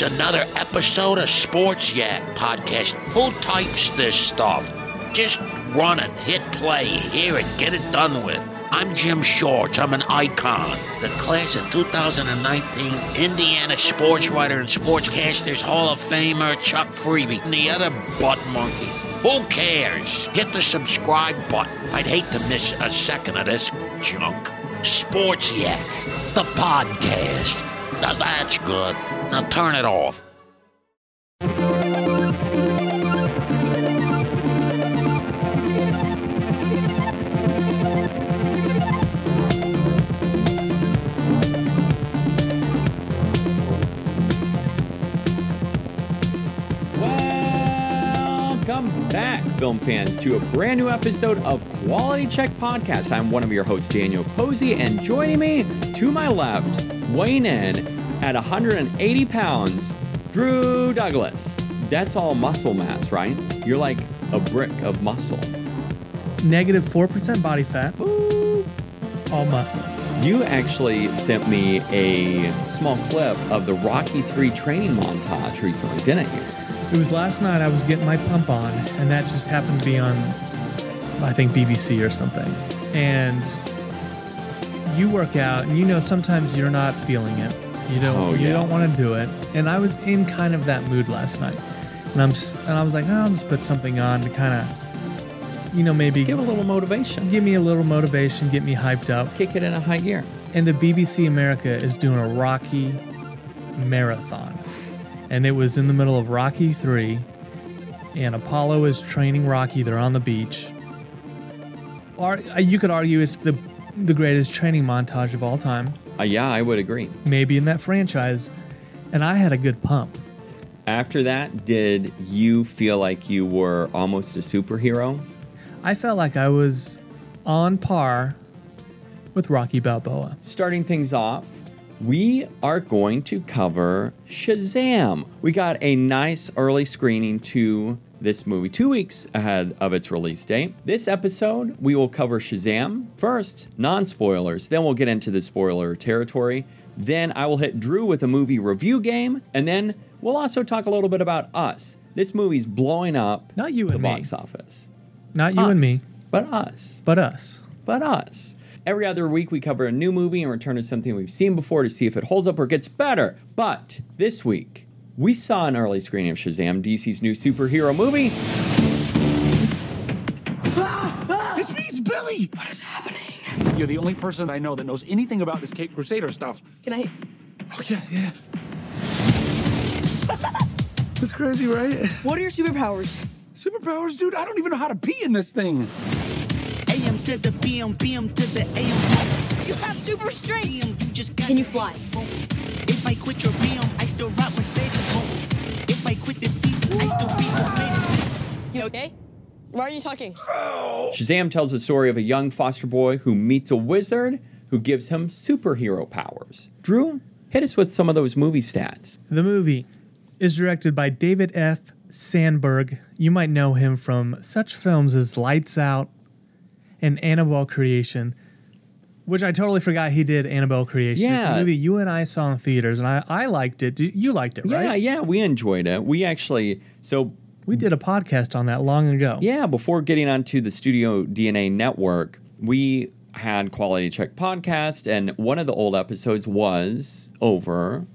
It's another episode of Sports Yak podcast. Who types this stuff? Just run it, hit play, hear it, get it done with. I'm Jim Shorts. I'm an icon. The class of 2019 Indiana sports writer and sportscasters Hall of Famer Chuck Freebie and the other butt monkey. Who cares? Hit the subscribe button. I'd hate to miss a second of this junk. Sports Yak, the podcast. Now that's good. Now turn it off. Welcome back, film fans, to a brand new episode of Quality Check Podcast. I'm one of your hosts, Daniel Posey, and joining me to my left, weighing in at 180 pounds, Drew Douglas. That's all muscle mass, right? You're like a brick of muscle. negative 4% body fat, all muscle. You actually sent me a small clip of the Rocky 3 training montage recently, didn't you? It was last night I was getting my pump on, and that just happened to be on, I think, BBC or something. And you work out, and you know sometimes you're not feeling it. You don't. Oh, you yeah. don't want to do it. And I was in kind of that mood last night, and I'm and I was like, oh, I'll just put something on to kind of, you know, maybe Give a little motivation. give me a little motivation, get me hyped up. Kick it in a high gear. and the BBC America is doing a Rocky marathon. And it was in the middle of Rocky 3, and Apollo is training Rocky. They're on the beach. Or uh, you could argue it's the the greatest training montage of all time, Uh, yeah, I would agree. maybe in that franchise. And I had a good pump. After that, did you feel like you were almost a superhero? I felt like I was on par with Rocky Balboa. Starting things off, we are going to cover Shazam. We got a nice early screening to this movie, two weeks ahead of its release date. This episode, we will cover Shazam. First, non spoilers, then we'll get into the spoiler territory. Then I will hit Drew with a movie review game, and then we'll also talk a little bit about us. This movie's blowing up Not you the and me. box office. Not you Us. and me, But us. but us. but us. Every other week, we cover a new movie and return to something we've seen before to see if it holds up or gets better. But this week, we saw an early screening of Shazam, DC's new superhero movie. It's me, it's Billy! What is happening? You're the only person I know that knows anything about this Cape Crusader stuff. Can I? Oh, yeah, yeah. That's crazy, right? What are your superpowers? Superpowers, dude, I don't even know how to pee in this thing. AM to the PM, PM to the AM. You have super strength. PM, you just got Can you fly? If I quit your PM, I still rock Mercedes. If I quit this season, I still be the greatest. You okay? Why are you talking? Shazam tells the story of a young foster boy who meets a wizard who gives him superhero powers. Drew, hit us with some of those movie stats. The movie is directed by David F. Sandberg. You might know him from such films as Lights Out and Annabelle Creation, which I totally forgot he did Annabelle Creation. It's Yeah. a movie you and I saw in theaters, and I, I liked it. You liked it, Yeah, right? yeah, we enjoyed it. We actually, so We did a podcast on that long ago. Yeah, before getting onto the Studio DNA network, we had Quality Check podcast, and one of the old episodes was over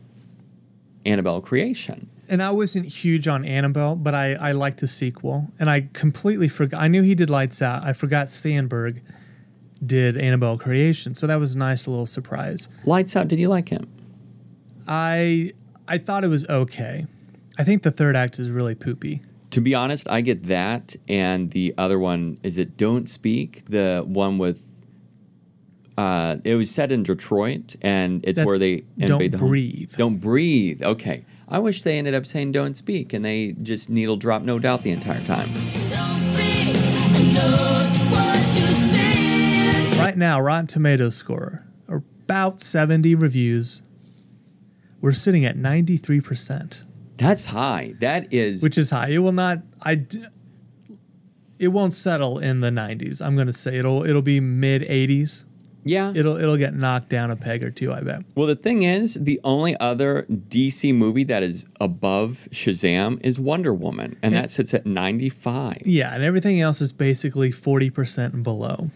Annabelle Creation. And I wasn't huge on Annabelle, but I, I liked the sequel. And I completely forgot. I knew he did Lights Out. I forgot Sandberg did Annabelle Creation. So that was a nice little surprise. Lights out. Did you like him? I I thought it was okay. I think the third act is really poopy. To be honest, I get that, and the other one is it Don't Speak, the one with. Uh, it was set in Detroit, and it's That's where they Don't invade the home. Breathe. Don't breathe. Okay, I wish they ended up saying "Don't speak," and they just needle drop "No doubt" the entire time. Right now, Rotten Tomatoes score about 70 reviews. We're sitting at 93%, That's high. That is which is high. It will not I d- it won't settle in the 90s. I'm going to say it'll it'll be mid 80s. Yeah. it'll it'll get knocked down a peg or two. I bet. Well, the thing is, the only other DC movie that is above Shazam is Wonder Woman, and that sits at 95. Yeah, and everything else is basically forty percent below.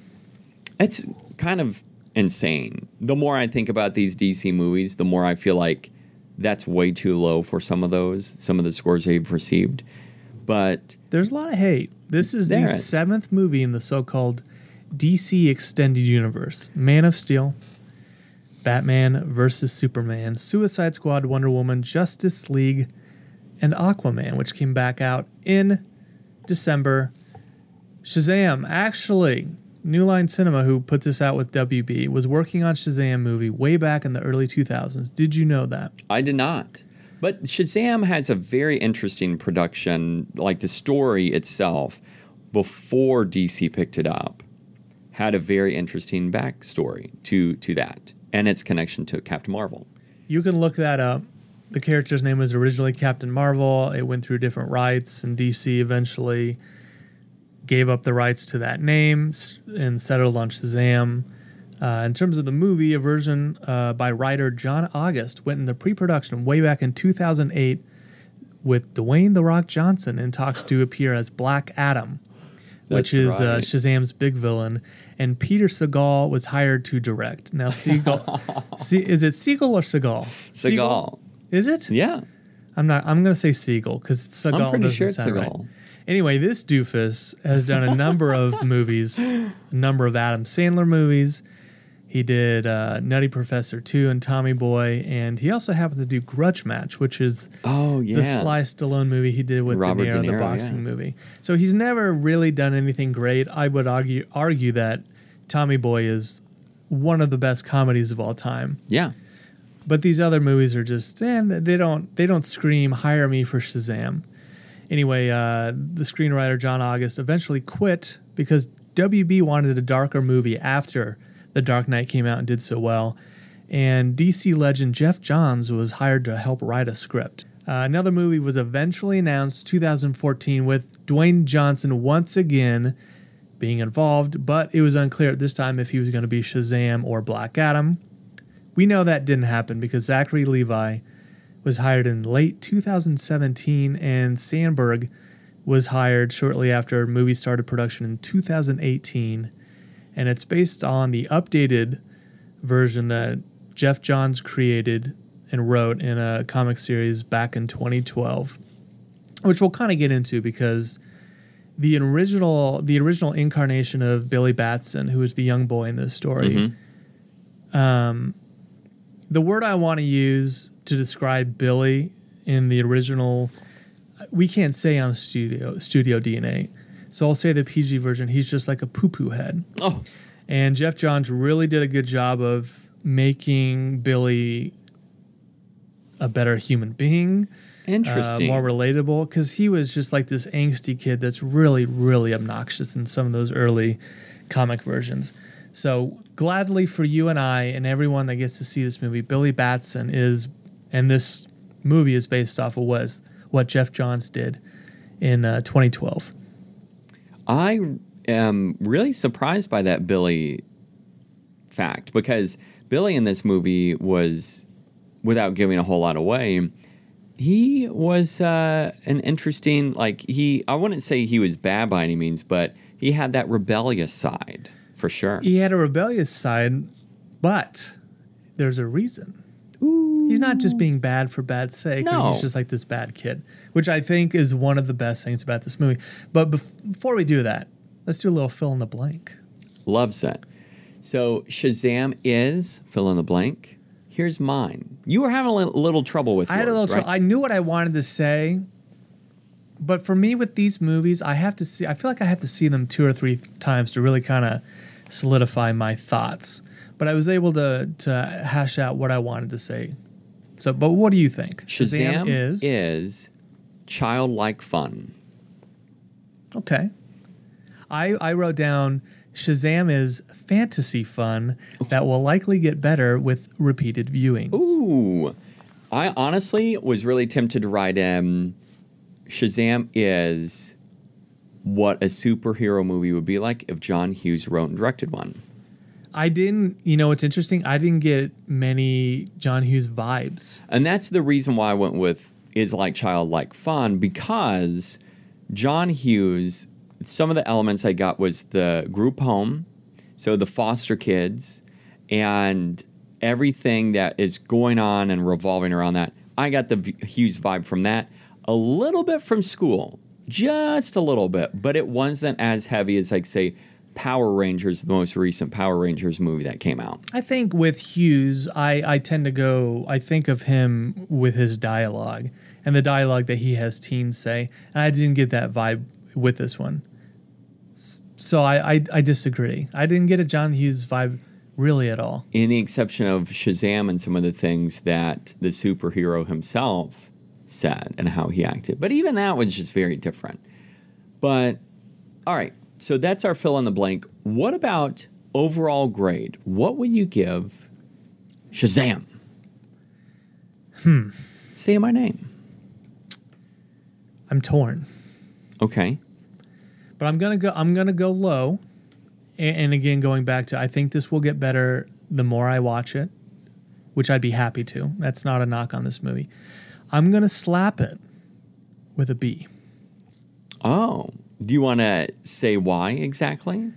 It's kind of insane. The more I think about these DC movies, the more I feel like that's way too low for some of those, some of the scores they've received. But There's a lot of hate. This is the is. seventh movie in the so-called DC Extended Universe: Man of Steel, Batman versus Superman, Suicide Squad, Wonder Woman, Justice League, and Aquaman, which came back out in December. Shazam, actually, New Line Cinema, who put this out with WB, was working on Shazam movie way back in the early 2000s. Did you know that? I did not. But Shazam has a very interesting production, like the story itself, before DC picked it up, had a very interesting backstory to to that and its connection to Captain Marvel. You can look that up. The character's name was originally Captain Marvel. It went through different rights, and DC eventually gave up the rights to that name and settled on Shazam. Uh, in terms of the movie, a version uh, by writer John August went into pre-production way back in 2008 with Dwayne the Rock Johnson in talks to appear as Black Adam, which That's is uh. Shazam's big villain. And Peter Segal was hired to direct. Now, Segal, Se- is it Seagal or Segal? Seagal. Is it? Yeah. I'm not. I'm gonna say Seagal because Seagal I'm pretty sure it's sound right. Anyway, this doofus has done a number of movies, a number of Adam Sandler movies. He did uh, Nutty Professor 2 and Tommy Boy, and he also happened to do Grudge Match, which is Oh yeah. the Sly Stallone movie he did with Robert De, De Niro, the boxing yeah. movie. So he's never really done anything great. I would argue argue that Tommy Boy is one of the best comedies of all time. Yeah. But these other movies are just, eh, they don't they don't scream hire me for Shazam. Anyway, uh, the screenwriter John August eventually quit because WB wanted a darker movie after The Dark Knight came out and did so well, and DC legend Geoff Johns was hired to help write a script. Uh, another movie was eventually announced 2014 with Dwayne Johnson once again being involved, but it was unclear at this time if he was going to be Shazam or Black Adam. We know that didn't happen because Zachary Levi was hired in late 2017 and Sandberg was hired shortly after movie started production in 2018 and it's based on the updated version that Geoff Johns created and wrote in a comic series back in 2012 which we'll kind of get into because the original the original incarnation of Billy Batson who is the young boy in this story um, the word I want to use to describe Billy in the original, we can't say on studio studio DNA. So I'll say the PG version. He's just like a poo poo head. Oh. And Geoff Johns really did a good job of making Billy a better human being, uh, Interesting. more relatable, because he was just like this angsty kid that's really, really obnoxious in some of those early comic versions. So gladly for you and I and everyone that gets to see this movie, Billy Batson is, and this movie is based off of what what Geoff Johns did in uh, 2012. I am really surprised by that Billy fact because Billy in this movie was, without giving a whole lot away, he was uh, an interesting, like, he, I wouldn't say he was bad by any means, but he had that rebellious side for sure. He had a rebellious side, but there's a reason. He's not just mm. being bad for bad sake. No. He's just like this bad kid, which I think is one of the best things about this movie. But bef- before we do that, let's do a little fill in the blank. Loves it. So Shazam is fill in the blank. Here's mine. You were having a little trouble with I had a little. right? Tr- I knew what I wanted to say, but for me with these movies, I have to see. I feel like I have to see them two or three times to really kind of solidify my thoughts. But I was able to to hash out what I wanted to say. So, but what do you think? Shazam, is, is childlike fun. okay. I I wrote down Shazam is fantasy fun that will likely get better with repeated viewings. Ooh. I honestly was really tempted to write in Shazam is what a superhero movie would be like if John Hughes wrote and directed one. I didn't. You know, it's interesting. I didn't get many John Hughes vibes. And that's the reason why I went with is like Child Like fun because John Hughes, some of the elements I got was the group home, so the foster kids, and everything that is going on and revolving around that. I got the Hughes vibe from that. A little bit from school, just a little bit, but it wasn't as heavy as like say Power Rangers, the most recent Power Rangers movie that came out. I think with Hughes, I, I tend to go, I think of him with his dialogue and the dialogue that he has teens say. And I didn't get that vibe with this one. So I, I, I disagree. I didn't get a John Hughes vibe really at all. in the exception of Shazam and some of the things that the superhero himself said and how he acted. But even that was just very different. But all right, so that's our fill in the blank. What about overall grade? What would you give Shazam? Hmm. Say my name. I'm torn. Okay. but I'm gonna go. I'm gonna go low, and, and again, going back to, I think this will get better the more I watch it, which I'd be happy to. That's not a knock on this movie. I'm gonna slap it with a B. Oh, do you want to say why exactly?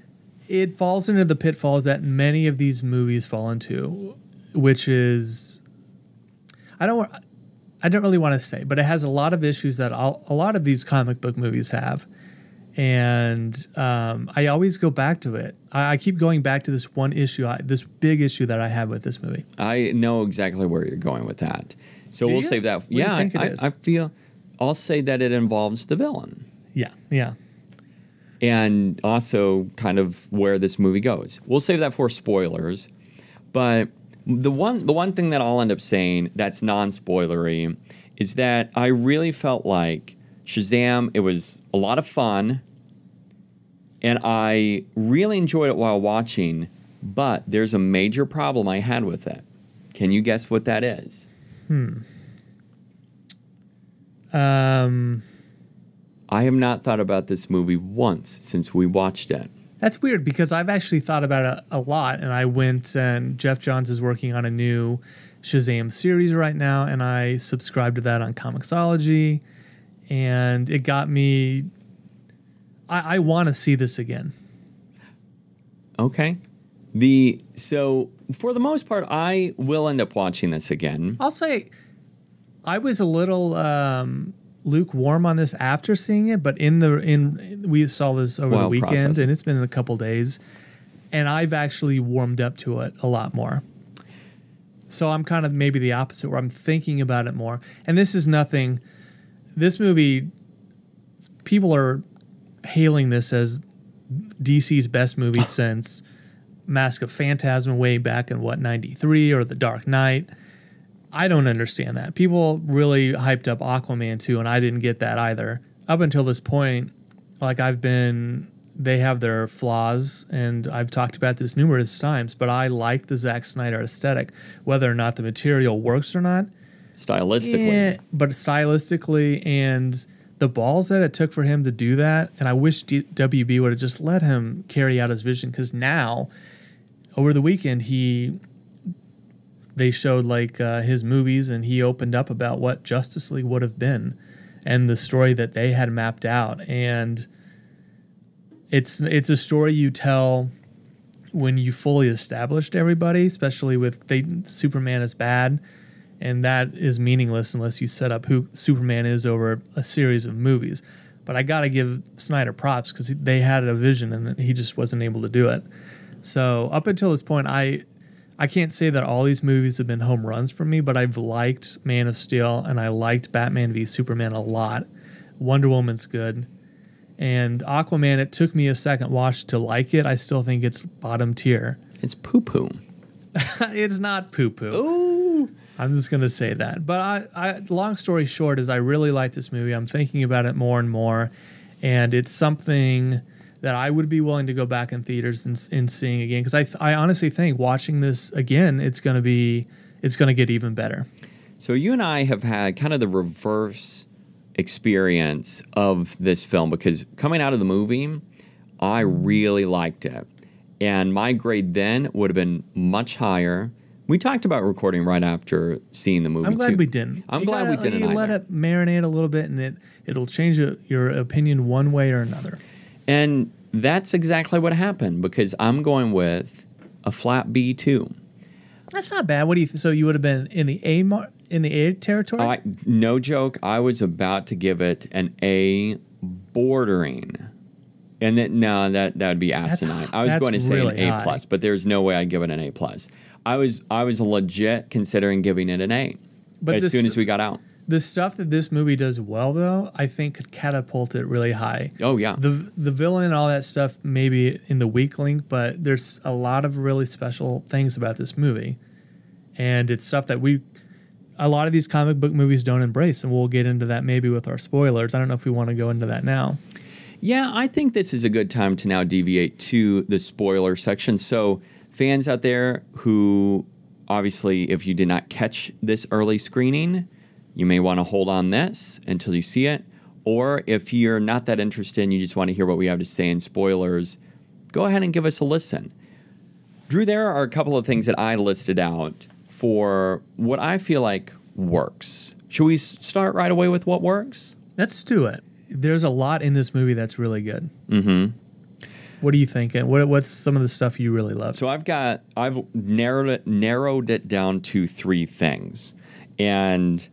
It falls into the pitfalls that many of these movies fall into, which is, I don't. I don't really want to say, but it has a lot of issues that all, a lot of these comic book movies have. and um, I always go back to it. I, I keep going back to this one issue, I, this big issue that I have with this movie. I know exactly where you're going with that. So Do we'll you? save that. What yeah, think I, is? I feel. I'll say that it involves the villain. Yeah, yeah. And also kind of where this movie goes. We'll save that for spoilers, but the one the one thing that I'll end up saying that's non-spoilery is that I really felt like Shazam it was a lot of fun and I really enjoyed it while watching, but there's a major problem I had with it. Can you guess what that is? Hmm. Um, I have not thought about this movie once since we watched it. that's weird because I've actually thought about it a lot, and I went and Geoff Johns is working on a new Shazam series right now, and I subscribed to that on Comixology, and it got me. I, I want to see this again. Okay. The so for the most part, I will end up watching this again. I'll say I was a little um, lukewarm on this after seeing it, but in the in we saw this over the weekend, and it's been a couple days, and I've actually warmed up to it a lot more. So I'm kind of maybe the opposite, where I'm thinking about it more. And this is nothing. This movie, people are hailing this as DC's best movie since Mask of Phantasm way back in what '93 or The Dark Knight. I don't understand that. People really hyped up Aquaman too, and I didn't get that either. Up until this point, like I've been, they have their flaws, and I've talked about this numerous times. But I like the Zack Snyder aesthetic, whether or not the material works or not. Stylistically, Eh, but stylistically and the balls that it took for him to do that, and I wish D- WB would have just let him carry out his vision because now, over the weekend, he they showed like uh, his movies and he opened up about what Justice League would have been and the story that they had mapped out and it's it's a story you tell when you fully established everybody, especially with they Superman is bad, and that is meaningless unless you set up who Superman is over a series of movies. But I got to give Snyder props because they had a vision and he just wasn't able to do it. So up until this point, I I can't say that all these movies have been home runs for me, but I've liked Man of Steel and I liked Batman v Superman a lot. Wonder Woman's good. And Aquaman, it took me a second watch to like it. I still think it's bottom tier. it's poo poo. it's not poo poo. Ooh, I'm just gonna say that. But I, I, long story short, is I really like this movie. I'm thinking about it more and more, and it's something that I would be willing to go back in theaters and, and seeing again. Because I, I honestly think watching this again, it's gonna be, it's gonna get even better. So you and I have had kind of the reverse experience of this film because coming out of the movie, I really liked it. And my grade then would have been much higher. We talked about recording right after seeing the movie. I'm glad too. we didn't. I'm You glad gotta- we didn't. You let it marinate a little bit, and it it'll change your opinion one way or another. And that's exactly what happened because I'm going with a flat B two. That's not bad. What do you? Th- so you would have been in the A mar- in the A territory. I, no joke. I was about to give it an A bordering. And then no, that that would be asinine. I was going to say really an A plus, but there's no way I'd give it an A plus. I was I was legit considering giving it an A But as this- soon as we got out. The stuff that this movie does well, though, I think could catapult it really high. Oh yeah, The the villain and all that stuff maybe in the weak link, but there's a lot of really special things about this movie, and it's stuff that we. A lot of these comic book movies don't embrace, and we'll get into that maybe with our spoilers. I don't know if we want to go into that now. Yeah, I think this is a good time to now deviate to the spoiler section. So, fans out there who obviously, if you did not catch this early screening, you may want to hold on this until you see it. Or if you're not that interested and you just want to hear what we have to say in spoilers, go ahead and give us a listen. Drew, there are a couple of things that I listed out for what I feel like works. Should we start right away with what works? Let's do it. There's a lot in this movie that's really good. Mm-hmm. What are you thinking? What what's some of the stuff you really love? So I've got I've narrowed it narrowed it down to three things. And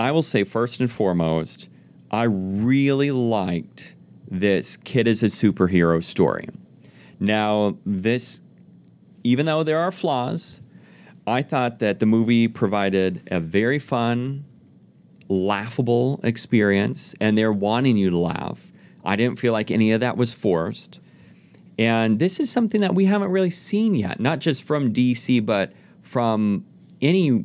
I will say first and foremost, I really liked this kid is a superhero story. Now, this even though there are flaws, I thought that the movie provided a very fun, laughable experience, and they're wanting you to laugh. I didn't feel like any of that was forced. And this is something that we haven't really seen yet, not just from DC, but from any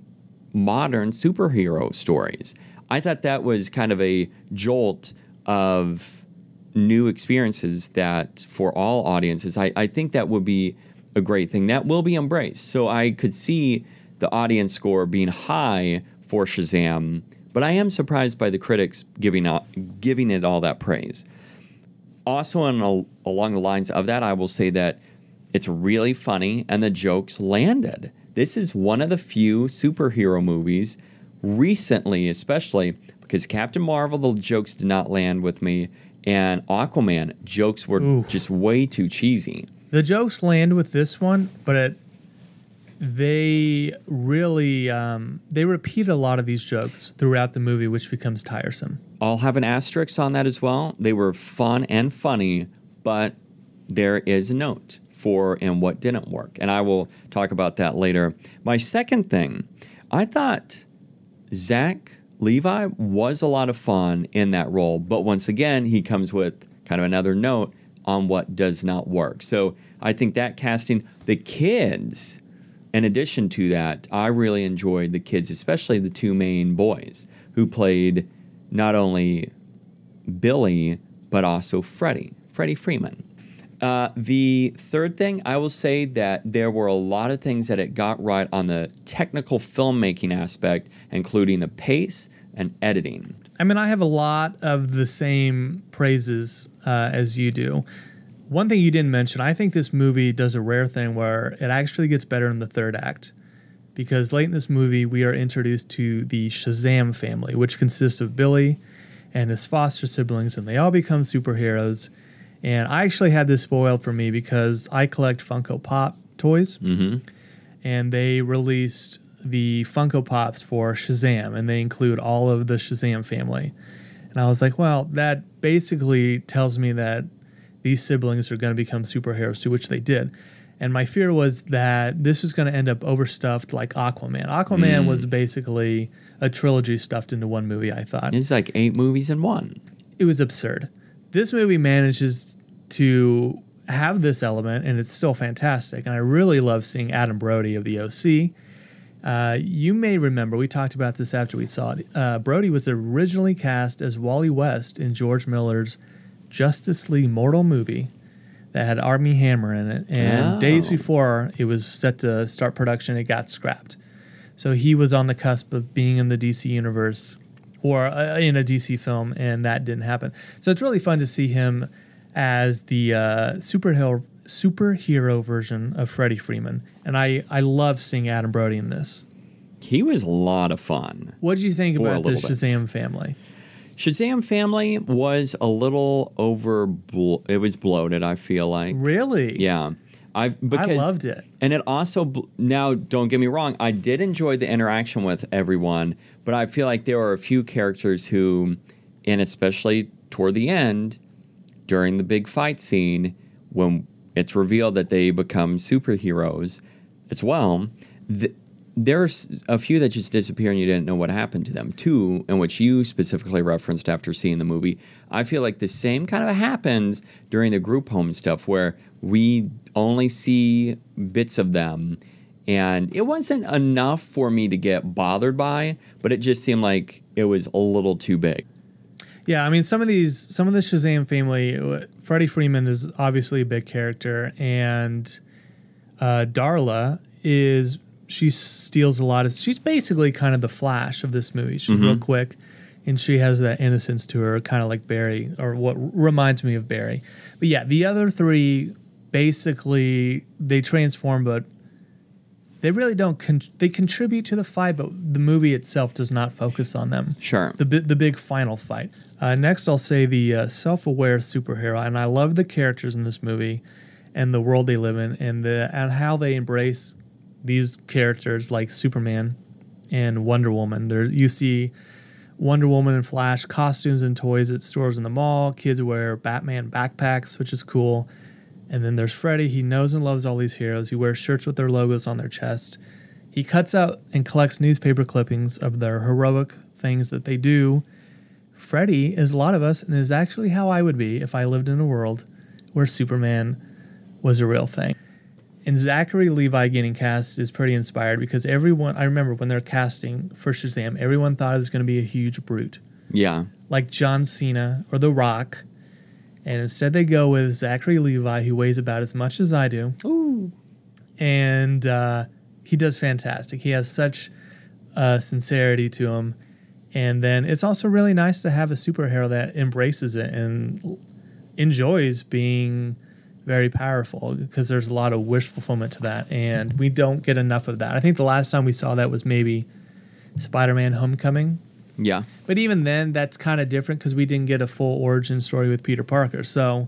modern superhero stories. I thought that was kind of a jolt of new experiences that for all audiences, I, I think that would be a great thing. That will be embraced. So I could see the audience score being high for Shazam, but I am surprised by the critics giving, out, giving it all that praise also on al- along the lines of that, I will say that it's really funny and the jokes landed. This is one of the few superhero movies recently, especially because Captain Marvel, the jokes did not land with me, and Aquaman jokes were just way too cheesy. The jokes land with this one, but it, they really um, they repeat a lot of these jokes throughout the movie, which becomes tiresome. I'll have an asterisk on that as well. They were fun and funny, but there is a note for and what didn't work. And I will talk about that later. My second thing, I thought Zach Levi was a lot of fun in that role, but once again, he comes with kind of another note on what does not work. So I think that casting, the kids, in addition to that, I really enjoyed the kids, especially the two main boys who played not only Billy, but also Freddie, Freddie Freeman. Uh, the third thing, I will say that there were a lot of things that it got right on the technical filmmaking aspect, including the pace and editing. I mean, I have a lot of the same praises uh, as you do. One thing you didn't mention, I think this movie does a rare thing where it actually gets better in the third act. Because late in this movie, we are introduced to the Shazam family, which consists of Billy and his foster siblings, and they all become superheroes. And I actually had this spoiled for me because I collect Funko Pop toys mm-hmm. and they released the Funko Pops for Shazam, and they include all of the Shazam family. And I was like, well, that basically tells me that these siblings are going to become superheroes to which they did. And my fear was that this was going to end up overstuffed like Aquaman. Aquaman was mm. basically a trilogy stuffed into one movie, I thought It's like eight movies in one. it was absurd. This movie manages to have this element, and it's still fantastic. And I really love seeing Adam Brody of the OC. Uh, you may remember we talked about this after we saw it. Uh, Brody was originally cast as Wally West in George Miller's Justice League Mortal movie that had Armie Hammer in it. And Oh. days before it was set to start production, it got scrapped. So he was on the cusp of being in the DC universe or uh, in a DC film, and that didn't happen. So it's really fun to see him as the uh, superhero superhero version of Freddie Freeman, and I I love seeing Adam Brody in this. He was a lot of fun. What did you think about the little bit. Shazam family? Shazam family was a little over. Blo- it was bloated. I feel like. Really? Yeah, I've because I loved it. and it also bl- now don't get me wrong. I did enjoy the interaction with everyone, but I feel like there were a few characters who, and especially toward the end, during the big fight scene, when it's revealed that they become superheroes as well. Th- there's a few that just disappear and you didn't know what happened to them. Two, in which you specifically referenced after seeing the movie. I feel like the same kind of happens during the group home stuff where we only see bits of them. And it wasn't enough for me to get bothered by, but it just seemed like it was a little too big. Yeah, I mean, some of these, some of the Shazam family, uh, Freddie Freeman is obviously a big character, and uh, Darla is she steals a lot of. She's basically kind of the Flash of this movie. She's real quick, and she has that innocence to her, kind of like Barry, or what reminds me of Barry. But yeah, the other three basically they transform, but they really don't. Con- they contribute to the fight, but the movie itself does not focus on them Sure. the bi- the big final fight. Uh, next, I'll say the uh, self-aware superhero, and I love the characters in this movie, and the world they live in, and the and how they embrace these characters like Superman and Wonder Woman. There you see Wonder Woman and Flash costumes and toys at stores in the mall. Kids wear Batman backpacks, which is cool. And then there's Freddy. He knows and loves all these heroes. He wears shirts with their logos on their chest. He cuts out and collects newspaper clippings of their heroic things that they do. Freddy is a lot of us and is actually how I would be if I lived in a world where Superman was a real thing. And Zachary Levi getting cast is pretty inspired because everyone, I remember when they're casting for Shazam, everyone thought it was going to be a huge brute Yeah. like John Cena or The Rock. And instead, they go with Zachary Levi, who weighs about as much as I do. Ooh. And uh, he does fantastic. He has such uh, sincerity to him. And then it's also really nice to have a superhero that embraces it and enjoys being very powerful because there's a lot of wish fulfillment to that. And we don't get enough of that. I think the last time we saw that was maybe Spider Man Homecoming. Yeah. But even then, that's kind of different because we didn't get a full origin story with Peter Parker. So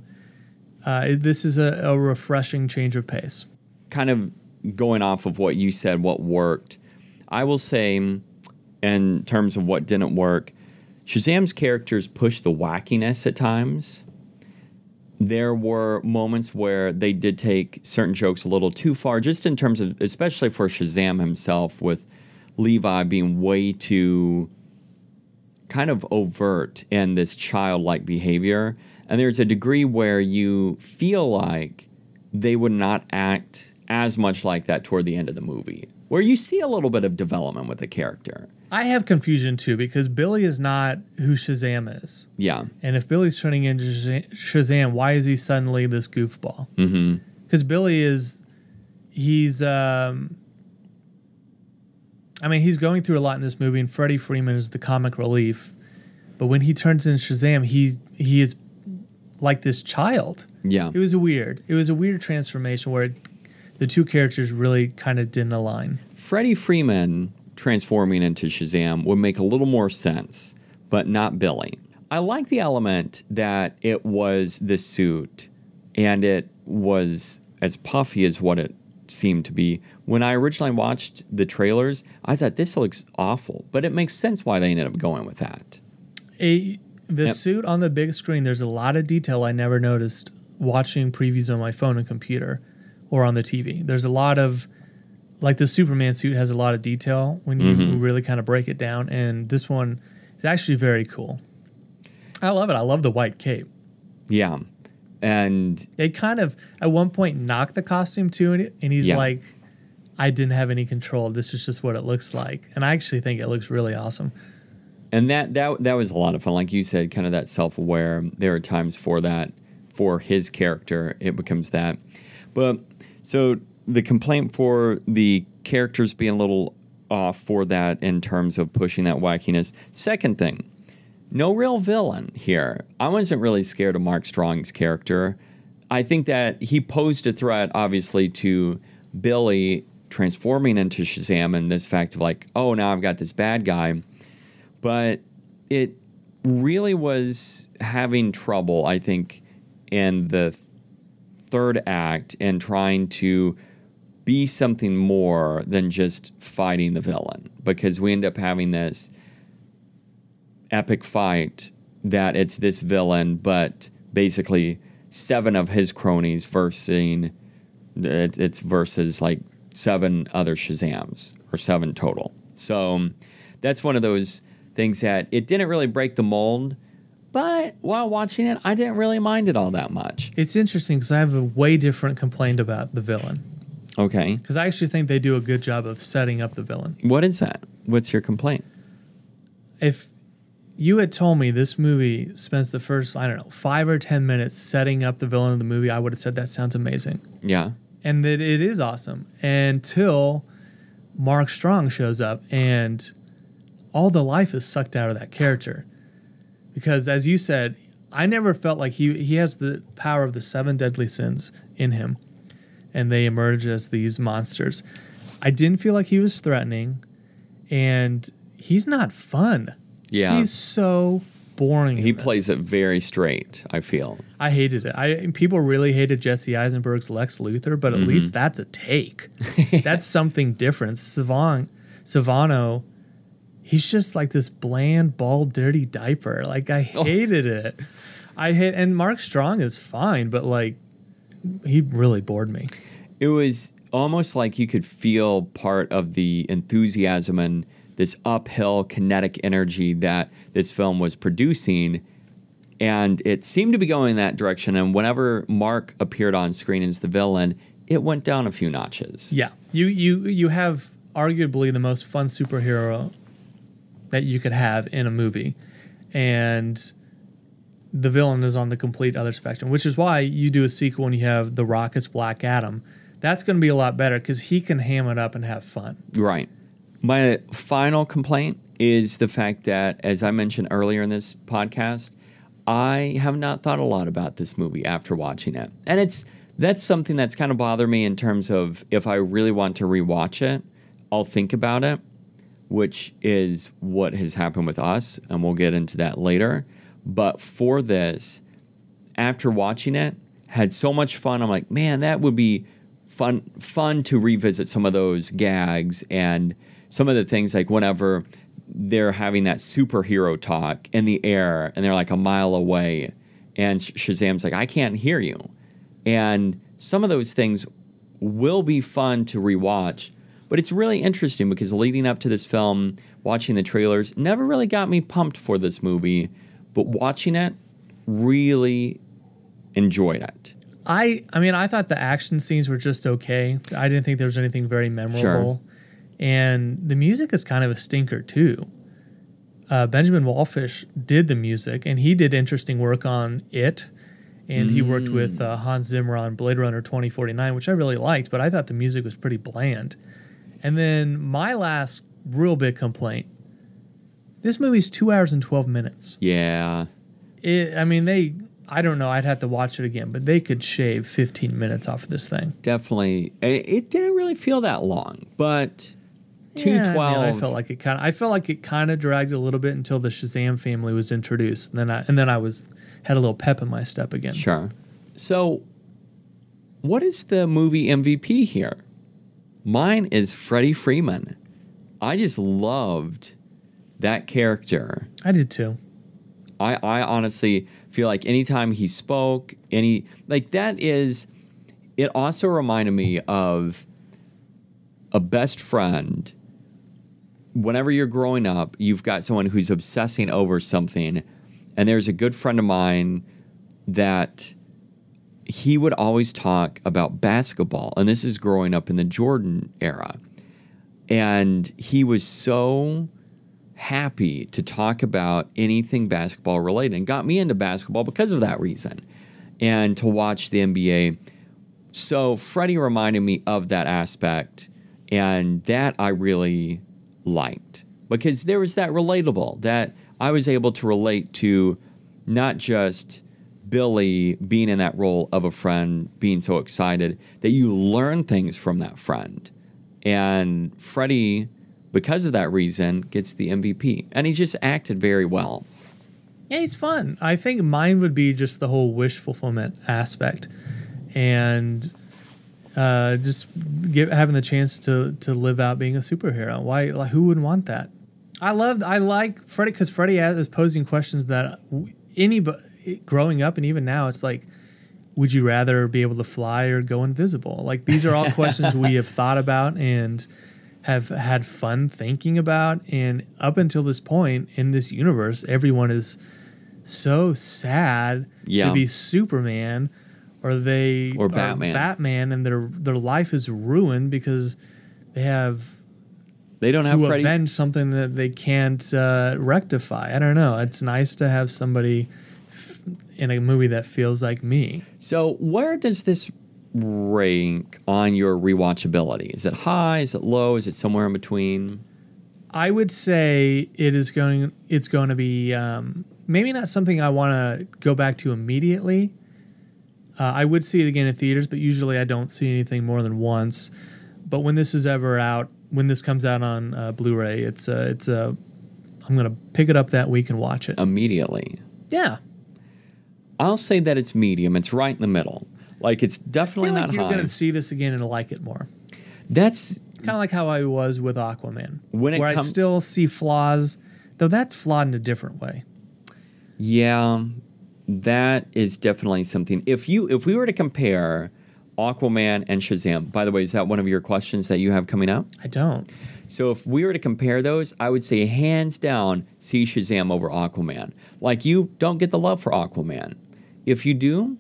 uh, this is a, a refreshing change of pace. kind of going off of what you said, what worked, I will say, in terms of what didn't work, Shazam's characters push the wackiness at times. There were moments where they did take certain jokes a little too far, just in terms of, especially for Shazam himself, with Levi being way too kind of overt in this childlike behavior. And there's a degree where you feel like they would not act as much like that toward the end of the movie, where you see a little bit of development with the character. I have confusion too because Billy is not who Shazam is. Yeah. And if Billy's turning into Shazam, why is he suddenly this goofball? Mm-hmm. Because Billy is, he's, um, I mean, he's going through a lot in this movie, and Freddie Freeman is the comic relief. But when he turns into Shazam, he he is like this child. Yeah. It was a weird. It was a weird transformation where it, the two characters really kind of didn't align. Freddie Freeman transforming into Shazam would make a little more sense, but not Billy. I like the element that it was the suit and it was as puffy as what it seemed to be. When I originally watched the trailers, I thought this looks awful, but it makes sense why they ended up going with that. A the Yep. suit on the big screen. There's a lot of detail I never noticed watching previews on my phone and computer, or on the TV. There's a lot of like the Superman suit has a lot of detail when you Mm-hmm. really kind of break it down, and this one is actually very cool. I love it. I love the white cape. Yeah. And They kind of at one point knocked the costume to it, and he's Yeah. like, "I didn't have any control. This is just what it looks like." And I actually think it looks really awesome. and that that that was a lot of fun. Like you said, kind of that self aware. There are times for that for his character, it becomes that. But so the complaint for the characters being a little off for that in terms of pushing that wackiness. Second thing, no real villain here. I wasn't really scared of Mark Strong's character. I think that he posed a threat, obviously, to Billy transforming into Shazam and this fact of like, oh, now I've got this bad guy. But it really was having trouble, I think, in the third act and trying to be something more than just fighting the villain because we end up having this epic fight that it's this villain, but basically seven of his cronies versus it, it's versus like seven other Shazams or seven total. So um, that's one of those things that it didn't really break the mold, but while watching it, I didn't really mind it all that much. It's interesting because I have a way different complaint about the villain. Okay. Because I actually think they do a good job of setting up the villain. What is that? What's your complaint? If you had told me this movie spends the first, I don't know, five or 10 minutes setting up the villain of the movie, I would have said that sounds amazing. Yeah. And that it is awesome until Mark Strong shows up and all the life is sucked out of that character. Because as you said, I never felt like he, he has the power of the seven deadly sins in him and they emerge as these monsters. I didn't feel like he was threatening and he's not fun. Yeah. He's so boring. he plays it very straight, I feel. I hated it. I people really hated Jesse Eisenberg's Lex Luthor, but at Mm-hmm. least that's a take. that's something different. Savon, Savano, he's just like this bland, bald, dirty diaper. Like I Oh. hated it. I hate, and Mark Strong is fine, but like he really bored me. It was almost like you could feel part of the enthusiasm and this uphill kinetic energy that this film was producing. And it seemed to be going that direction. And whenever Mark appeared on screen as the villain, it went down a few notches. Yeah, you you you have arguably the most fun superhero that you could have in a movie, and the villain is on the complete other spectrum. Which is why you do a sequel and you have The Rock as Black Adam. That's going to be a lot better because he can ham it up and have fun. Right. My final complaint is the fact that, as I mentioned earlier in this podcast, I have not thought a lot about this movie after watching it. And it's that's something that's kind of bothered me in terms of if I really want to rewatch it, I'll think about it, which is what has happened with us, and we'll get into that later. But for this, after watching it, had so much fun. I'm like, man, that would be fun fun to revisit some of those gags and some of the things like whenever they're having that superhero talk in the air and they're like a mile away and Shazam's like, I can't hear you. And some of those things will be fun to rewatch. But it's really interesting because leading up to this film, watching the trailers never really got me pumped for this movie. But watching it, really enjoyed it. I I mean I thought the action scenes were just okay. I didn't think there was anything very memorable. And the music is kind of a stinker too. Uh, Benjamin Wallfisch did the music, and he did interesting work on it. And he worked with uh, Hans Zimmer on Blade Runner 2049, which I really liked, but I thought the music was pretty bland. And then my last real big complaint this movie's two hours and 12 minutes. Yeah. It, I mean, they, I don't know, I'd have to watch it again, but they could shave 15 minutes off of this thing. definitely it, it didn't really feel that long but Yeah, 212 man, I felt like it kind of. I felt like it kind of dragged a little bit until the Shazam family was introduced, and then I and then I was had a little pep in my step again. sure so what is the movie mvp here mine is freddie freeman i just loved that character I did too. I, I honestly feel like anytime he spoke, any like that is it also reminded me of a best friend. Whenever you're growing up, you've got someone who's obsessing over something, and there's a good friend of mine that he would always talk about basketball, and this is growing up in the Jordan era. And he was so happy to talk about anything basketball related and got me into basketball because of that reason and to watch the NBA. So Freddie reminded me of that aspect and that I really liked because there was that relatable that I was able to relate to not just Billy being in that role of a friend, being so excited that you learn things from that friend. And Freddie, because of that reason, gets the MVP. And he just acted very well. Yeah, he's fun. I think mine would be just the whole wish fulfillment aspect, and uh, just give, having the chance to to live out being a superhero. Why? Like, who wouldn't want that? I love. I like Freddie because Freddie is posing questions that anybody growing up and even now, it's like, would you rather be able to fly or go invisible? Like these are all questions we have thought about and have had fun thinking about. And up until this point in this universe, everyone is so sad Yeah. to be Superman or they Or Batman. Batman and their their life is ruined because they have They don't have to avenge something that they can't uh, rectify. I don't know. It's nice to have somebody f- in a movie that feels like me. So, where does this rank on your rewatchability? Is it high? Is it low? Is it somewhere in between? I would say it is going. It's going to be um, maybe not something I want to go back to immediately. Uh, I would see it again in theaters, but usually I don't see anything more than once. But when this is ever out, when this comes out on uh, Blu-ray, it's a, it's a. I'm gonna pick it up that week and watch it. Immediately. yeah, I'll say that it's medium. It's right in the middle. Like it's definitely like not you're high. gonna see this again and like it more. That's Kind of like how I was with Aquaman, When it where I still see flaws, though that's flawed in a different way. yeah, that is definitely something. If you if we were to compare Aquaman and Shazam, by the way, is that one of your questions that you have coming up? I don't. So if we were to compare those, I would say hands down, see Shazam over Aquaman. Like you don't get the love for Aquaman. If you do,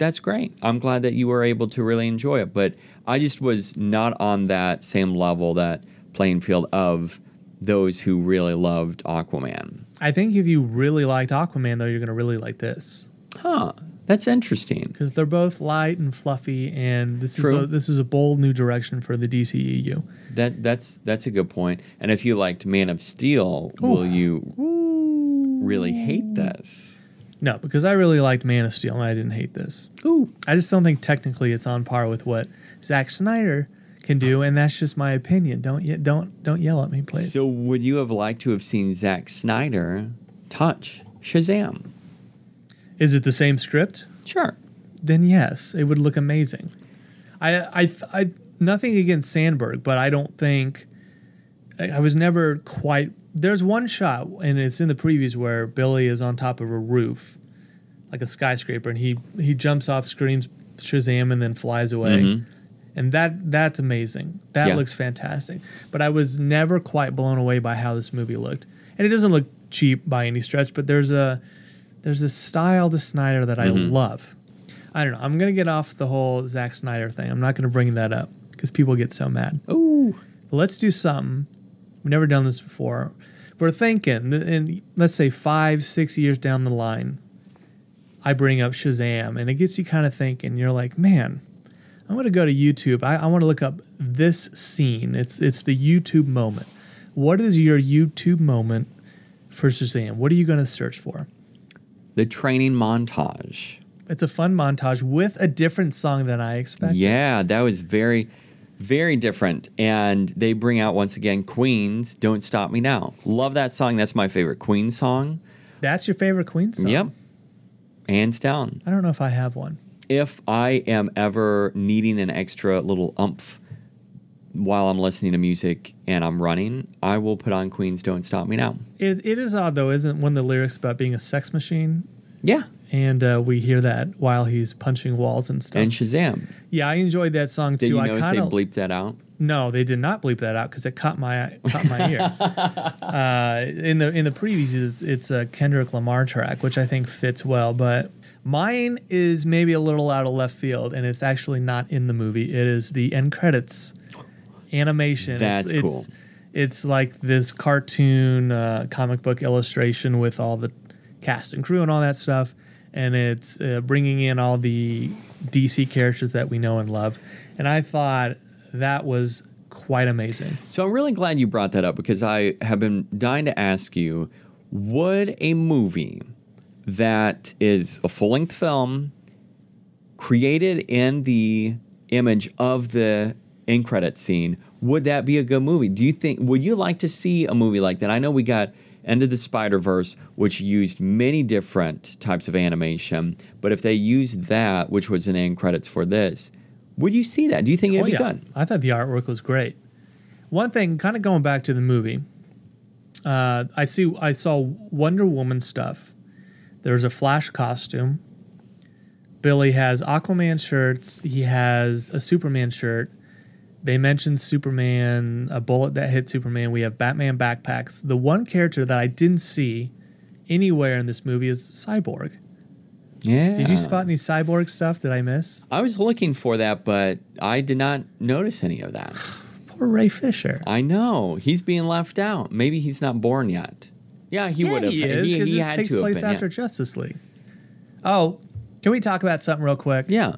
that's great. I'm glad that you were able to really enjoy it. But I just was not on that same level, that playing field of those who really loved Aquaman. I think if you really liked Aquaman, though, you're gonna really like this. Huh. That's interesting. because they're both light and fluffy, and this True. is a, this is a bold new direction for the DCEU. That that's that's a good point. And if you liked Man of Steel, will you really hate this? No, because I really liked Man of Steel, and I didn't hate this. Ooh. I just don't think technically it's on par with what Zack Snyder can do, and that's just my opinion. Don't ye- don't don't yell at me, please. So would you have liked to have seen Zack Snyder touch Shazam? is it the same script? Sure. Then yes, it would look amazing. I I I nothing against Sandberg, but I don't think I, was never quite. There's one shot, and it's in the previews where Billy is on top of a roof, like a skyscraper, and he he jumps off, screams Shazam, and then flies away. Mm-hmm. And that that's amazing. That Yeah. looks fantastic. But I was never quite blown away by how this movie looked. And it doesn't look cheap by any stretch, but there's a there's a style to Snyder that I mm-hmm. love. I don't know. I'm gonna get off the whole Zack Snyder thing. I'm not gonna bring that up because people get so mad. Ooh. But let's do something. We've never done this before. We're thinking, in let's say five, six years down the line, I bring up Shazam, and it gets you kind of thinking. You're like, man, I'm gonna go to YouTube. I, I want to look up this scene. It's it's the YouTube moment. What is your YouTube moment for Shazam? What are you gonna search for? The training montage. It's a fun montage with a different song than I expected. Yeah, that was very, very different. And they bring out once again Queen's Don't Stop Me Now. Love that song. That's my favorite Queen song. That's your favorite Queen song? Yep. Hands down. I don't know if I have one. If I am ever needing an extra little umph while I'm listening to music and I'm running, I will put on Queen's Don't Stop Me Now. It, it is odd though, isn't one of the lyrics about being a sex machine? Yeah. And uh, we hear that while he's punching walls and stuff. And Shazam. yeah, I enjoyed that song Did too. you I notice kind they of bleeped that out? no, they did not bleep that out because it caught my caught my ear. uh, in the in the previews, it's, it's a Kendrick Lamar track, which I think fits well. But mine is maybe a little out of left field, and it's actually not in the movie. It is the end credits animation. That's it's, cool. It's, it's like this cartoon uh, comic book illustration with all the cast and crew and all that stuff, and it's uh, bringing in all the DC characters that we know and love. And I thought that was quite amazing. So I'm really glad you brought that up because I have been dying to ask you would a movie that is a full length film created in the image of the end credit scene, would that be a good movie? Do you think, would you like to see a movie like that? I know we got Into the Spider Verse, which used many different types of animation, but if they used that, which was in the end credits for this, would you see that? Do you think it'd Oh, be yeah. good? I thought the artwork was great. One thing, kind of going back to the movie, uh, I see I saw Wonder Woman stuff. There's a Flash costume. Billy has Aquaman shirts. He has a Superman shirt. They mentioned Superman, a bullet that hit Superman. We have Batman backpacks. The one character that I didn't see anywhere in this movie is Cyborg. Yeah. Did you spot any Cyborg stuff? Did I miss? I was looking for that, but I did not notice any of that. Poor Ray Fisher. I know he's being left out. Maybe he's not born yet. Yeah, he yeah, would have. He is he, because he this had takes to have place been. after yeah. Justice League. Oh, can we talk about something real quick? yeah.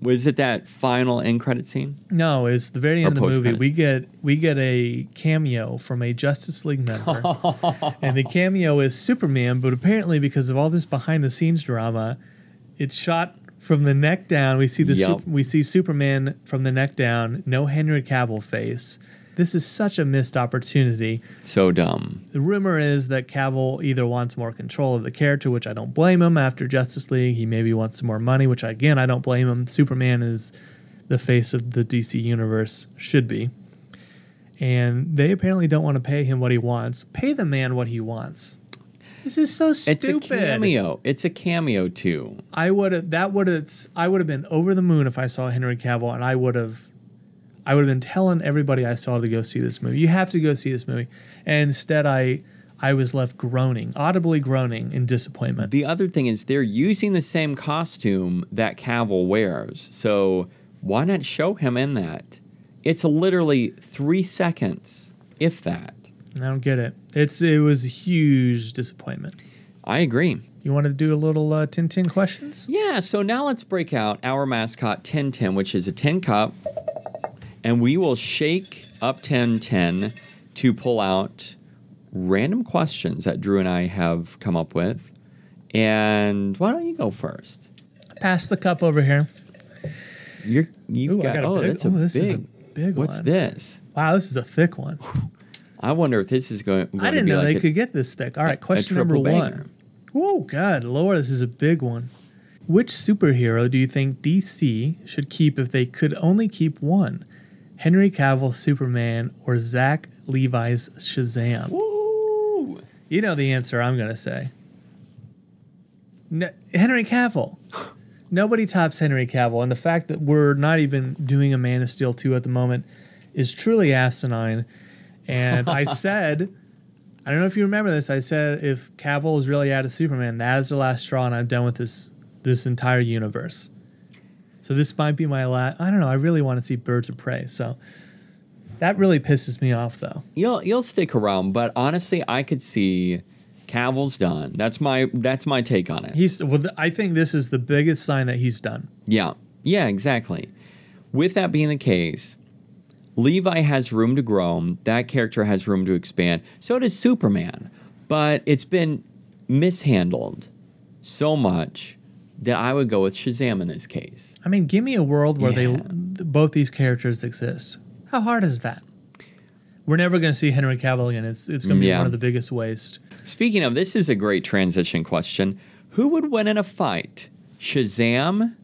Was it that final end credit scene? No, it's the very Or end of the movie. We get we get a cameo from a Justice League member, and the cameo is Superman. But apparently, because of all this behind the scenes drama, it's shot from the neck down. We see the Yep. We see Superman from the neck down. No Henry Cavill face. This is such a missed opportunity. So dumb. The rumor is that Cavill either wants more control of the character, which I don't blame him after Justice League. He maybe wants some more money, which again, I don't blame him. Superman is the face of the DC universe, should be. And they apparently don't want to pay him what he wants. Pay the man what he wants. This is so stupid. It's a cameo. It's a cameo too. I would have that would have I would have been over the moon if I saw Henry Cavill and I would have I would have been telling everybody I saw to go see this movie. You have to go see this movie. And instead I I was left groaning, audibly groaning in disappointment. The other thing is they're using the same costume that Cavill wears. So why not show him in that? It's literally three seconds, if that. I don't get it. It's it was a huge disappointment. I agree. You want to do a little uh, Tintin questions? Yeah, so now let's break out our mascot Tintin, which is a tin cup, and we will shake up Tintin to pull out random questions that Drew and I have come up with. And why don't you go first? Pass the cup over here. You're you've Ooh, got, got a oh big- that's a oh, this big. is a big What's one. this? Wow, this is a thick one. I wonder if this is going. going I didn't know like they a, could get this thick. All right, a question number triple one. banger. Oh, God, Lord, this is a big one. Which superhero do you think DC should keep if they could only keep one? Henry Cavill Superman or Zach Levi's Shazam? Woo! You know the answer I'm going to say. No, Henry Cavill. Nobody tops Henry Cavill. And the fact that we're not even doing a Man of Steel 2 at the moment is truly asinine. And I said, I don't know if you remember this. I said if Cavill is really out of Superman, that is the last straw, and I'm done with this this entire universe. So this might be my last. I don't know. I really want to see Birds of Prey. So that really pisses me off, though. You'll you'll stick around, but honestly, I could see Cavill's done. That's my that's my take on it. He's. Well, th- I think this is the biggest sign that he's done. Yeah. Yeah, exactly. With that being the case, Levi has room to grow. That character has room to expand. So does Superman. But it's been mishandled so much that I would go with Shazam in this case. I mean, give me a world where Yeah. they both these characters exist. How hard is that? We're never going to see Henry Cavill again. It's it's going to be Yeah. one of the biggest waste. Speaking of, this is a great transition question. Who would win in a fight? Shazam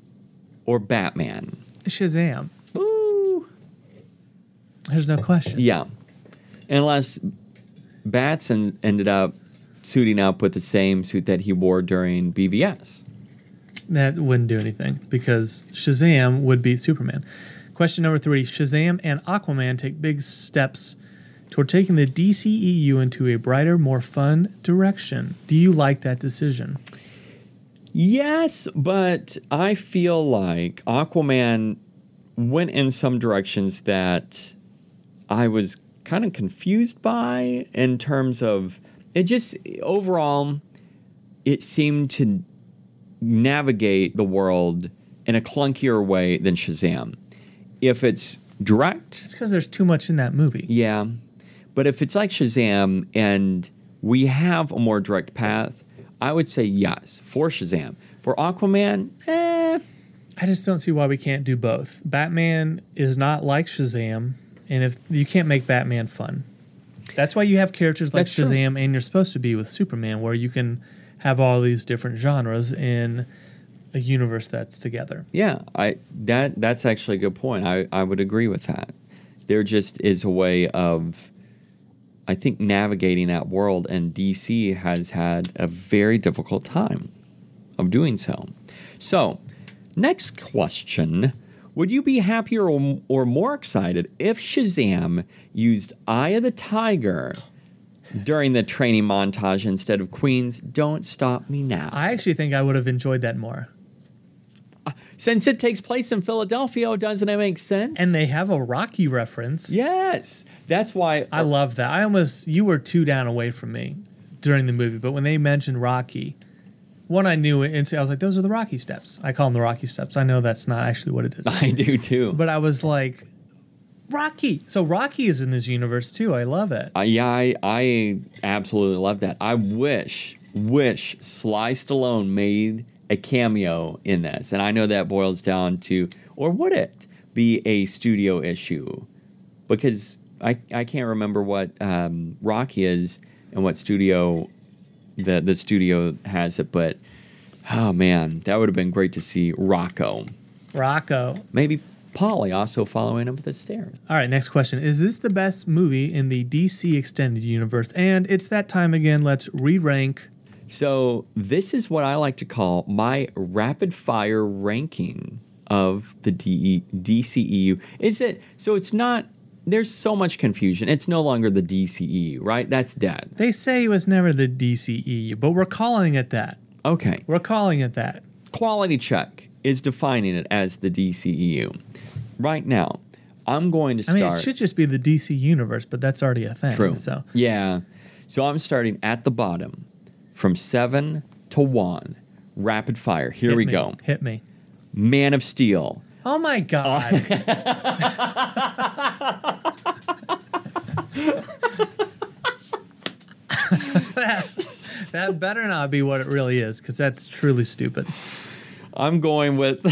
or Batman? Shazam. Ooh. There's no question. Yeah. Unless Batson ended up suiting up with the same suit that he wore during BVS. That wouldn't do anything because Shazam would beat Superman. Question number three Shazam and Aquaman take big steps toward taking the DCEU into a brighter, more fun direction. Do you like that decision? Yes, but I feel like Aquaman went in some directions that I was kind of confused by in terms of it just overall it seemed to navigate the world in a clunkier way than Shazam. If it's direct, It's because there's too much in that movie. yeah. But if it's like Shazam and we have a more direct path, I would say yes for Shazam. For Aquaman, eh, I just don't see why we can't do both. Batman is not like Shazam, and if you can't make Batman fun, that's why you have characters like That's true. Shazam, and you're supposed to be with Superman, where you can have all these different genres in a universe that's together. yeah, I that that's actually a good point. I, I would agree with that. There just is a way of I think navigating that world and DC has had a very difficult time of doing so. So, next question. Would you be happier or, or more excited if Shazam used Eye of the Tiger during the training montage instead of Queen's Don't Stop Me Now? I actually think I would have enjoyed that more. Uh, since it takes place in Philadelphia, doesn't it make sense? And they have a Rocky reference. yes, that's why I love that. I almost you were two down away from me during the movie, but when they mentioned Rocky, one I knew and so I was like, "Those are the Rocky steps." I call them the Rocky steps. I know that's not actually what it is, I do too. but I was like, "Rocky." So Rocky is in this universe too. I love it. Uh, yeah, I, I absolutely love that. I wish, wish Sly Stallone made a cameo in this. And I know that boils down to, or would it be a studio issue? Because I, I can't remember what um, Rocky is and what studio the, the studio has it, but oh man, that would have been great to see Rocco. Rocco. Maybe Paulie also following up the stairs. All right, next question. Is this the best movie in the DC extended universe? And it's that time again. Let's re-rank. So this is what I like to call my rapid fire ranking of the DE, DCEU. Is it so? It's not. There's so much confusion. It's no longer the DCEU, right? That's dead. They say it was never the DCEU, but we're calling it that. Okay. We're calling it that. Quality check is defining it as the DCEU. Right now, I'm going to start. I mean, it should just be the DC universe, but that's already a thing. True. So Yeah. So I'm starting at the bottom from seven to one. Rapid fire. Here hit we me. go. Hit me. Man of Steel. Oh my god. Uh, that, that better not be what it really is, because that's truly stupid. I'm going with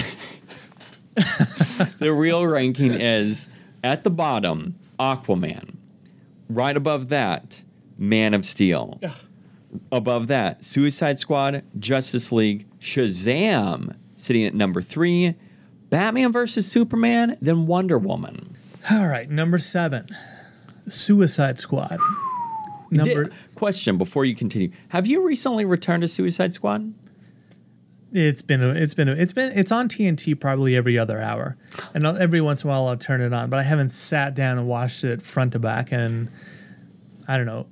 the real ranking is at the bottom, Aquaman. Right above that, Man of Steel. Above that, Suicide Squad, Justice League, Shazam sitting at number three, Batman versus Superman, then Wonder Woman. All right, number seven, Suicide Squad. Number, Did- question before you continue. Have you recently returned to Suicide Squad? It's been, a, it's been, a, it's been, it's on TNT probably every other hour, and I'll- every once in a while I'll turn it on, but I haven't sat down and watched it front to back, and I don't know,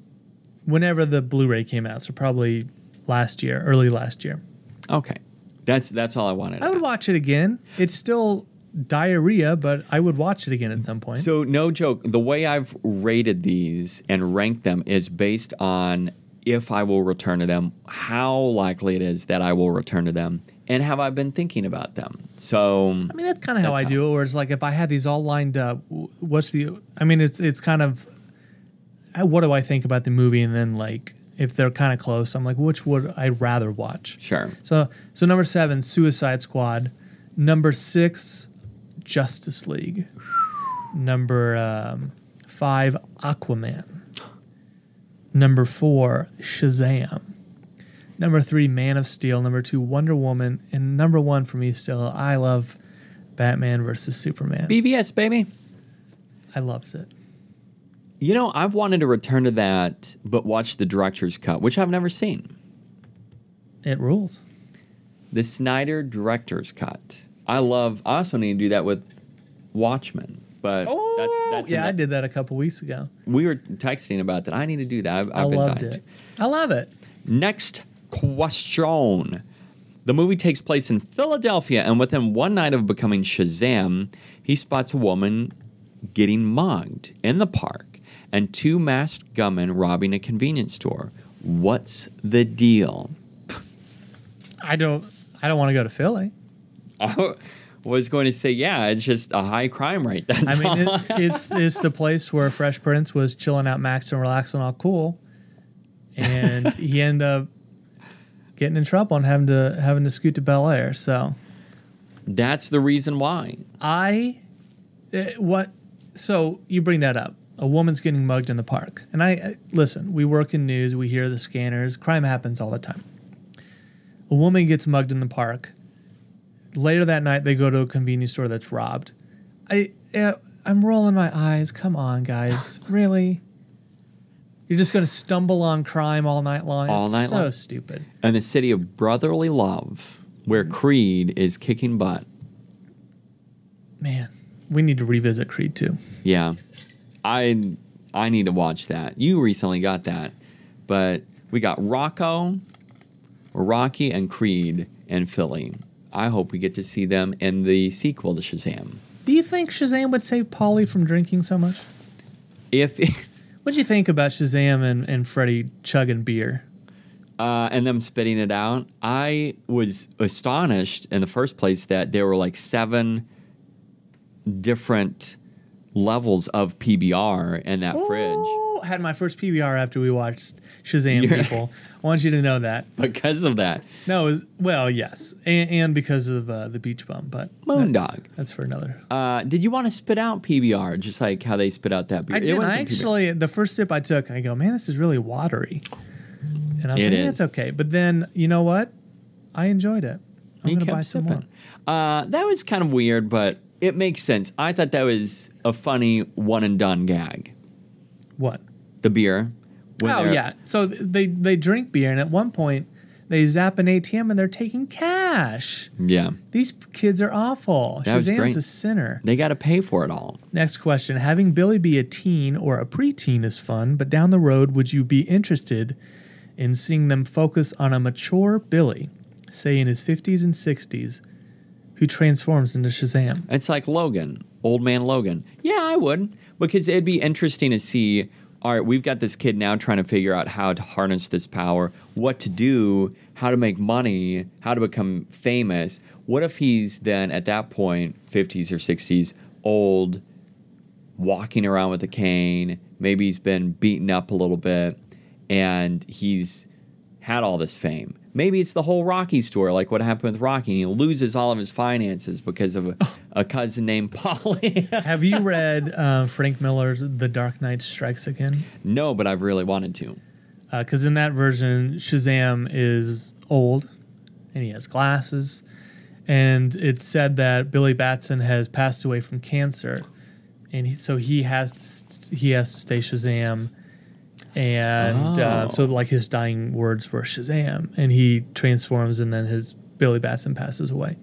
whenever the Blu-ray came out, so probably last year, early last year. Okay. That's that's all I wanted. to I would ask. watch it again. It's still diarrhea, but I would watch it again at some point. So no joke, the way I've rated these and ranked them is based on if I will return to them, how likely it is that I will return to them, and have I been thinking about them. So I mean, that's kind of how I do it. Where it's like if I had these all lined up, what's the? I mean, it's it's kind of uh, what do I think about the movie, and then like if they're kind of close, I'm like, which would I rather watch? sure. So so number seven, Suicide Squad. Number six, Justice League. Number um, five, Aquaman. Number four, Shazam. Number three, Man of Steel. Number two, Wonder Woman. And number one for me still, I love Batman versus Superman. BVS baby. I loves it. You know, I've wanted to return to that, but watch the director's cut, which I've never seen. It rules. The Snyder director's cut. I love. I also need to do that with Watchmen, but Oh, that's that's yeah, I did that a couple weeks ago. We were texting about that. I need to do that. I've, I I've been loved it. I love it. Next question. The movie takes place in Philadelphia, and within one night of becoming Shazam, he spots a woman getting mugged in the park and two masked gunmen robbing a convenience store. What's the deal? I don't. I don't want to go to Philly. Was going to say, yeah, it's just a high crime rate. That's I mean, it, it's it's the place where Fresh Prince was chilling out, max and relaxing, all cool, and he ended up getting in trouble and having to having to scoot to Bel Air. So That's the reason why. I, eh, what? So you bring that up. A woman's getting mugged in the park, and I I- listen. We work in news. We hear the scanners. Crime happens all the time. A woman gets mugged in the park. Later that night, they go to a convenience store that's robbed. I, I'm rolling my eyes. Come on, guys, really? You're just gonna stumble on crime all night long? All It's night so long. stupid. And the city of brotherly love, where mm-hmm. Creed is kicking butt. Man, we need to revisit Creed too. Yeah. I I need to watch that. You recently got that. But we got Rocco, Rocky, and Creed and Philly. I hope we get to see them in the sequel to Shazam. Do you think Shazam would save Paulie from drinking so much? If What'd you think about Shazam and, and Freddy chugging beer? uh, and them spitting it out, I was astonished in the first place that there were like seven different levels of PBR in that fridge. Had my first PBR after we watched Shazam. Yeah. People, I want you to know that. Because of that. No, it was, well, yes, and, and because of uh, the beach bum, but Moondog. That's, that's for another. Uh, did you want to spit out PBR just like how they spit out that beer? I It did. I wasn't PBR. actually, the first sip I took, I go, man, this is really watery. And I was It like, yeah, it's okay. But then, you know what? I enjoyed it. I'm gonna buy some sipping. more. Uh, that was kind of weird, but it makes sense. I thought that was a funny one and done gag. What? The beer. oh yeah. So they they drink beer, and at one point they zap an ATM and they're taking cash. Yeah. These kids are awful. That was Shazam's a sinner. They got to pay for it all. Next question: Having Billy be a teen or a preteen is fun, but down the road, would you be interested in seeing them focus on a mature Billy, say in his fifties and sixties, who transforms into Shazam? It's like Logan, old man Logan. Yeah, I would because it'd be interesting to see. All right, we've got this kid now trying to figure out how to harness this power, what to do, how to make money, how to become famous. What if he's then at that point, 50s or 60s, old, walking around with a cane? Maybe he's been beaten up a little bit and he's had all this fame. Maybe it's the whole Rocky story, like what happened with Rocky. And he loses all of his finances because of a, a cousin named Paulie. Have you read uh, Frank Miller's The Dark Knight Strikes Again? no, but I've really wanted to. because Uh, in that version, Shazam is old and he has glasses, and it's said that Billy Batson has passed away from cancer, and he, so he has to, he has to stay Shazam, and uh, Oh. so like his dying words were Shazam, and he transforms, and then his Billy Batson passes away,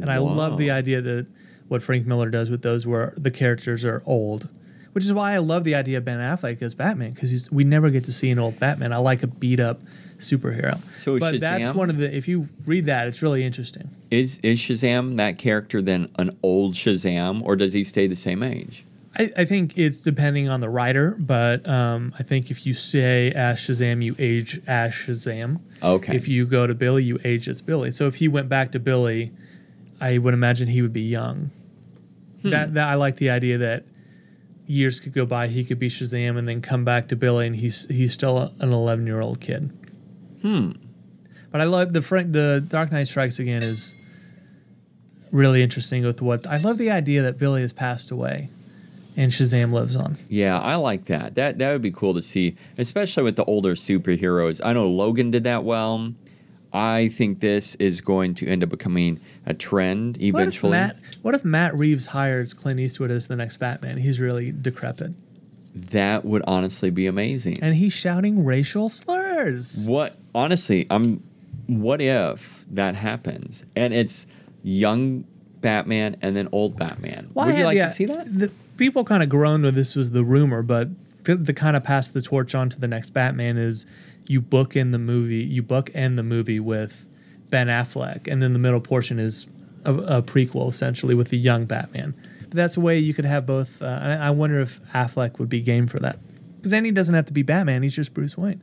and I love the idea that what Frank Miller does with those where the characters are old. Which is why I love the idea of Ben Affleck as Batman because we never get to see an old Batman. I like a beat up superhero. So but that's one of the. If you read that, it's really interesting. Is is Shazam that character then an old Shazam, or does he stay the same age? I, I think it's depending on the writer, but um, I think if you say as Shazam, you age as Shazam. Okay. If you go to Billy, you age as Billy. So if he went back to Billy, I would imagine he would be young. Hmm. That that I like the idea that years could go by, he could be Shazam, and then come back to Billy, and he's he's still a- an eleven year old kid. Hmm. But I love the Frank the Dark Knight Strikes Again is really interesting with what I love the idea that Billy has passed away, and Shazam lives on. Yeah, I like that. That that would be cool to see, especially with the older superheroes. I know Logan did that well. I think this is going to end up becoming a trend eventually. What if. Matt? What if Matt Reeves hires Clint Eastwood as the next Batman? He's really decrepit, That would honestly be amazing. and he's shouting racial slurs. What honestly, I'm what if that happens and it's young Batman and then old Batman? Well, Would you had- like yeah, to see that? The people kind of groaned when this was the rumor, but to, to kind of pass the torch on to the next Batman is you book in the movie, you book end the movie with Ben Affleck, and then the middle portion is a, a prequel essentially with the young Batman. But that's a way you could have both. Uh, I I wonder if Affleck would be game for that because then he doesn't have to be Batman; he's just Bruce Wayne.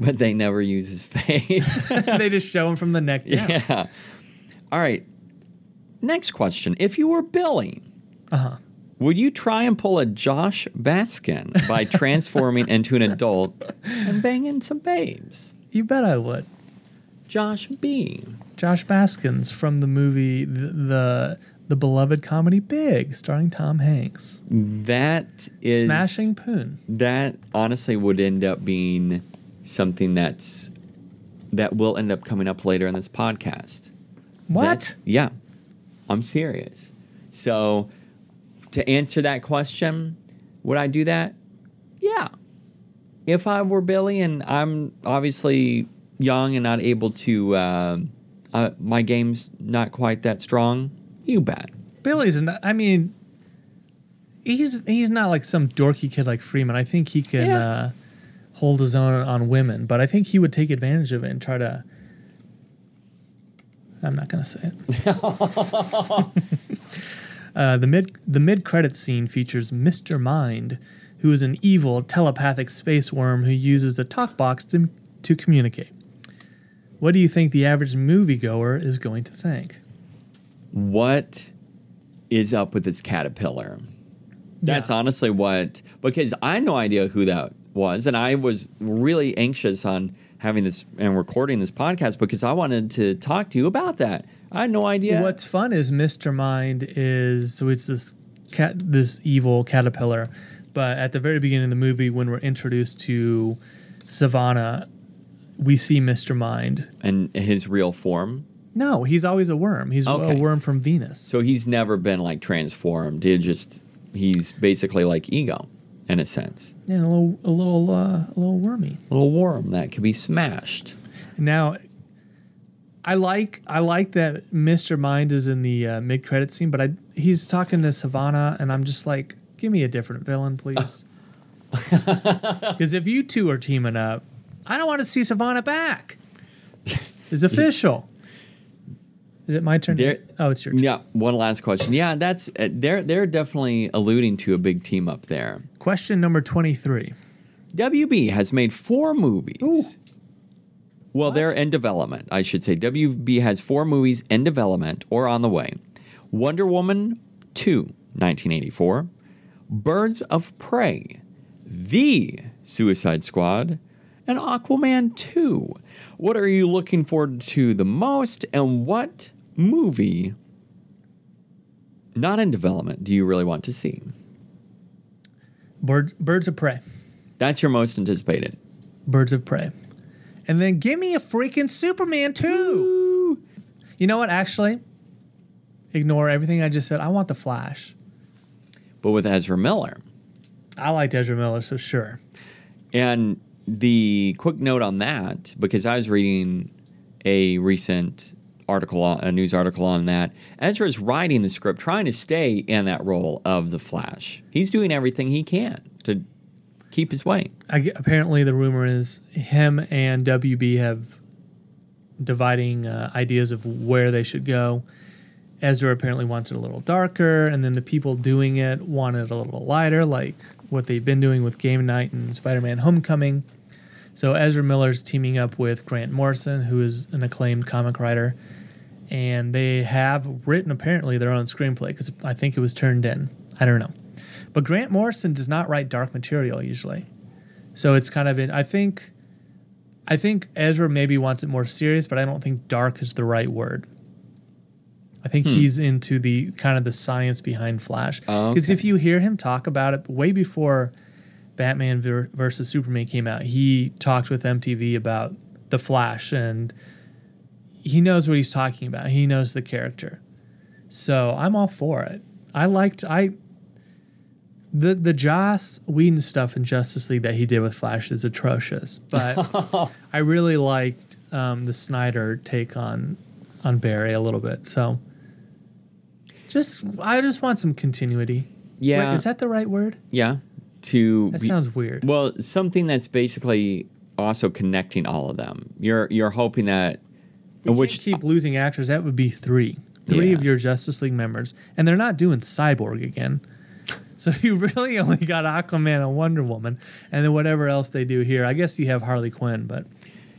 But they never use his face. they just show him from the neck down. yeah. All right. Next question. If you were Billy, Uh huh. Would you try and pull a Josh Baskin by transforming into an adult and banging some babes? You bet I would. Josh B. Josh Baskins from the movie the the, the beloved comedy Big, starring Tom Hanks. That is Smashing Poon. That honestly would end up being something that's that will end up coming up later in this podcast. What? That's- yeah, I'm serious. So, to answer that question, would I do that? Yeah. If I were Billy and I'm obviously young and not able to, uh, uh, my game's not quite that strong, you bet. Billy's not, I mean he's he's not like some dorky kid like Freeman. I think he can Yeah. uh, hold his own on women, but I think he would take advantage of it and try to I'm not gonna say it. uh, the mid the mid credit scene features Mr. Mind, who is an evil telepathic space worm who uses a talk box to to communicate. What do you think the average moviegoer is going to think? what is up with this caterpillar? That's Yeah. honestly what because I had no idea who that was, and I was really anxious on having this and recording this podcast because I wanted to talk to you about that. I had no idea. What's fun is Mr. Mind is so it's this cat, this evil caterpillar, but at the very beginning of the movie, when we're introduced to Sivana, we see Mr. Mind. and his real form? No, he's always a worm. He's Okay. a worm from Venus. So he's never been like transformed. He just he's basically like ego in a sense, Yeah, a little, a little, uh, a little wormy. a little worm that could be smashed. Now, I like I like that Mr. Mind is in the uh, mid credit scene, but I he's talking to Sivana, and I'm just like, give me a different villain, please. Because if you two are teaming up, I don't want to see Sivana back. It's official. Is it my turn? There- oh, it's your turn. Yeah, one last question. Yeah, that's uh, they're they're definitely alluding to a big team up there. Question number twenty-three. WB has made four movies. Ooh. Well, they're in development, I should say. WB has four movies in development or on the way Wonder Woman 2, 1984, Birds of Prey, The Suicide Squad, and Aquaman 2. What are you looking forward to the most, and what movie, not in development, do you really want to see? Birds, birds of prey. That's your most anticipated. Birds of Prey. And then give me a freaking Superman too. You know what? Actually, ignore everything I just said. I want the Flash. But with Ezra Miller. I liked Ezra Miller, so sure. And the quick note on that, because I was reading a recent article, on, a news article on that, Ezra's writing the script, trying to stay in that role of the Flash. He's doing everything he can to keep his weight. I apparently, the rumor is him and WB have dividing uh, ideas of where they should go. Ezra apparently wants it a little darker, and then the people doing it want it a little lighter, like what they've been doing with Game Night and Spider Man Homecoming. So Ezra Miller's teaming up with Grant Morrison, who is an acclaimed comic writer, and they have written apparently their own screenplay because I think it was turned in. I don't know. But Grant Morrison does not write dark material usually. So it's kind of in I think I think Ezra maybe wants it more serious, but I don't think dark is the right word. I think hmm. he's into the kind of the science behind Flash. Oh, Because okay. if you hear him talk about it way before Batman ver- versus Superman came out, he talked with MTV about the Flash and he knows what he's talking about. He knows the character. So I'm all for it. I liked I the the Joss Whedon stuff in Justice League that he did with Flash is atrocious, but I really liked um, the Snyder take on on Barry a little bit. So just I just want some continuity. Yeah. Wait, is that the right word? Yeah. To That be- sounds weird. Well, something that's basically also connecting all of them. You're you're hoping that We which keep losing actors. That would be three, three Yeah. of your Justice League members, and they're not doing Cyborg again. So you really only got Aquaman and Wonder Woman, and then whatever else they do here. I guess you have Harley Quinn, but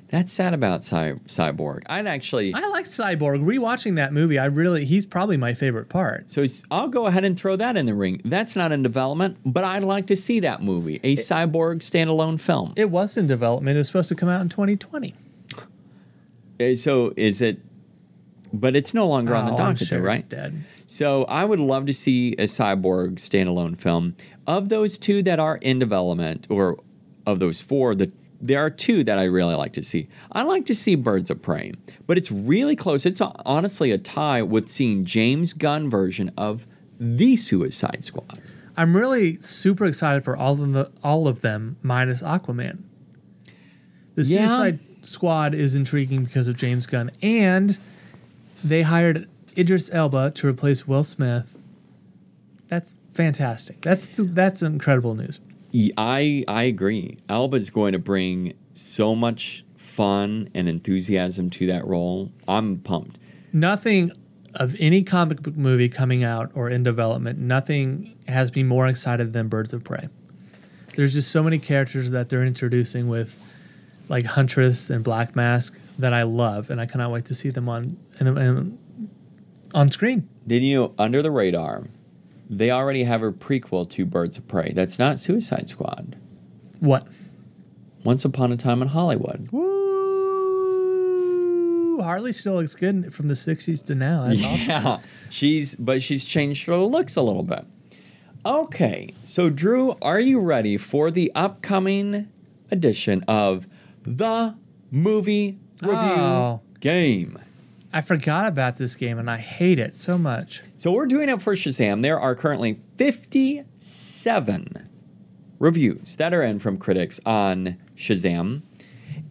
that's sad about Cy- Cyborg. I'd actually I like Cyborg. Rewatching that movie, I really he's probably my favorite part. So I'll go ahead and throw that in the ring. That's not in development, but I'd like to see that movie, a cyborg standalone film. It was in development. It was supposed to come out in 2020. Uh, So is it? But it's no longer on the Oh, docket, sure though, it's right? dead. So I would love to see a cyborg standalone film. Of those two that are in development, or of those four, the there are two that I really like to see. I like to see Birds of Prey, but it's really close. It's honestly a tie with seeing James Gunn version of the Suicide Squad. I'm really super excited for all of the all of them minus Aquaman. The Yeah. Suicide Squad is intriguing because of James Gunn, and they hired Idris Elba to replace Will Smith. That's fantastic. That's that's incredible news. I I agree. Elba's going to bring so much fun and enthusiasm to that role. I'm pumped. Nothing of any comic book movie coming out or in development, nothing has me more excited than Birds of Prey. There's just so many characters that they're introducing with like Huntress and Black Mask that I love, and I cannot wait to see them on in, in, on screen. Did you know under the radar, they already have a prequel to Birds of Prey. That's not Suicide Squad. What? Once Upon a Time in Hollywood. Woo! Harley still looks good from the '60s to now. That's awesome. Yeah, she's but she's changed her looks a little bit. Okay, so Drew, are you ready for the upcoming edition of the movie review Oh. game? I forgot about this game, and I hate it so much. So we're doing it for Shazam. There are currently 57 reviews that are in from critics on Shazam.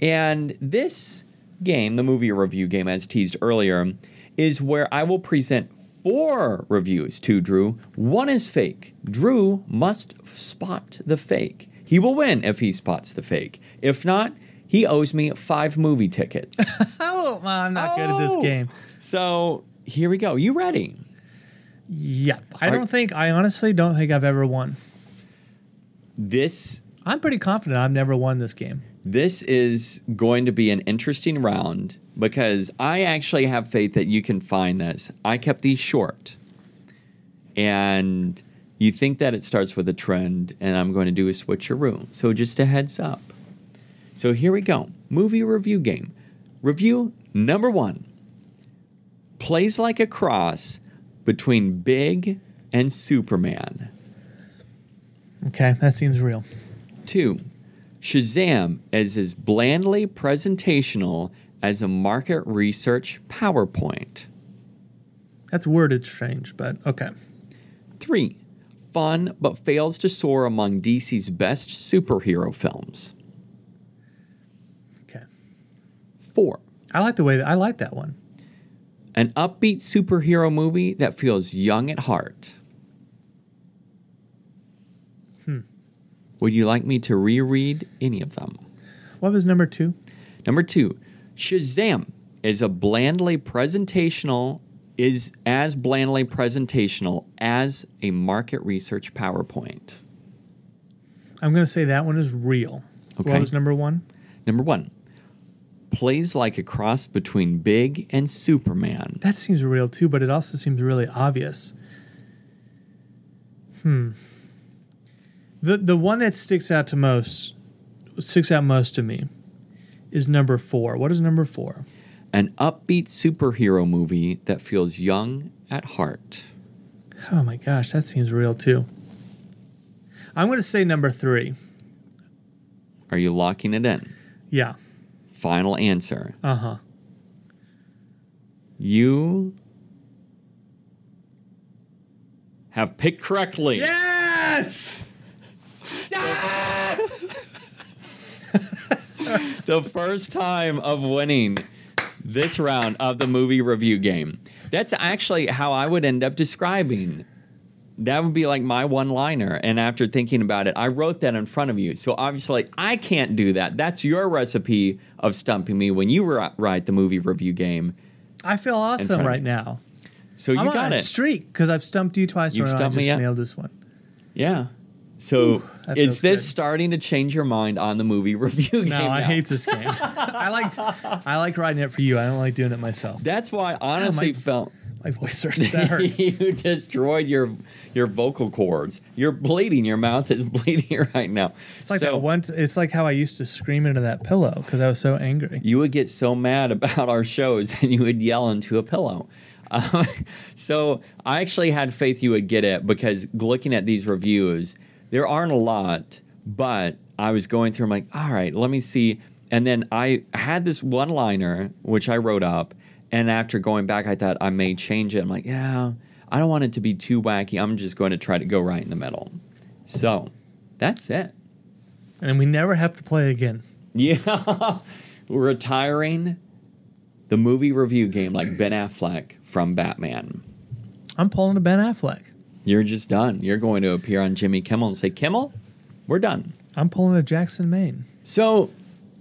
And this game, the movie review game, as teased earlier, is where I will present four reviews to Drew. One is fake. Drew must spot the fake. He will win if he spots the fake. If not, he owes me five movie tickets. Oh, well, I'm not good at this Oh. game. so here we go. You ready? Yep. I Are- don't think. I honestly don't think I've ever won. This I'm pretty confident I've never won this game. This is going to be an interesting round because I actually have faith that you can find this. I kept these short. And you think that it starts with a trend, and I'm going to do a switcheroo. So just a heads up. So here we go. Movie review game. Review number one plays like a cross between Big and Superman. Okay, that seems real. Two, Shazam is as blandly presentational as a market research PowerPoint. That's worded strange, but okay. Three, fun but fails to soar among DC's best superhero films. Okay. Four, I like the way that I like that one. an upbeat superhero movie that feels young at heart. Hmm. Would you like me to reread any of them? What was number two? Number two, Shazam is a blandly presentational is as blandly presentational as a market research PowerPoint. I'm going to say that one is real. Okay. What was number one? Number one, plays like a cross between Big and Superman. That seems real too, but it also seems really obvious. Hmm. The the one that sticks out to most sticks out most to me is number four. What is number four? An upbeat superhero movie that feels young at heart. Oh my gosh, that seems real too. I'm going to say number three. Are you locking it in? Yeah. Final answer. Uh huh. You have picked correctly. Yes. Yes! the first time of winning this round of the movie review game. That's actually how I would end up describing. That would be like my one liner. And after thinking about it, I wrote that in front of you. So obviously, I can't do that. That's your recipe of stumping me when you write the movie review game. I feel awesome right now. So you I'm got on a it. streak because I've stumped you twice. A stumped I me, just yeah. nailed this one. Yeah. So that is this good. starting to change your mind on the movie review game? No, I now? hate this game. I like I like writing it for you. I don't like doing it myself. That's why I honestly my- felt My voice starts to hurt. you destroyed your your vocal cords. You're bleeding. Your mouth is bleeding right now. It's like so that one. It's like how I used to scream into that pillow because I was so angry. you would get so mad about our shows and you would yell into a pillow. So I actually had faith you would get it because looking at these reviews, there aren't a lot, but I was going through. I'm like, all right, let me see. And then I had this one liner which I wrote up, and after going back, I thought I may change it. I'm like, yeah, I don't want it to be too wacky. I'm just going to try to go right in the middle. So that's it. And we never have to play again. Yeah. Retiring the movie review game like Ben Affleck from Batman. I'm pulling a Ben Affleck. You're just done. You're going to appear on Jimmy Kimmel and say, Kimmel, we're done. I'm pulling a Jackson Maine. So,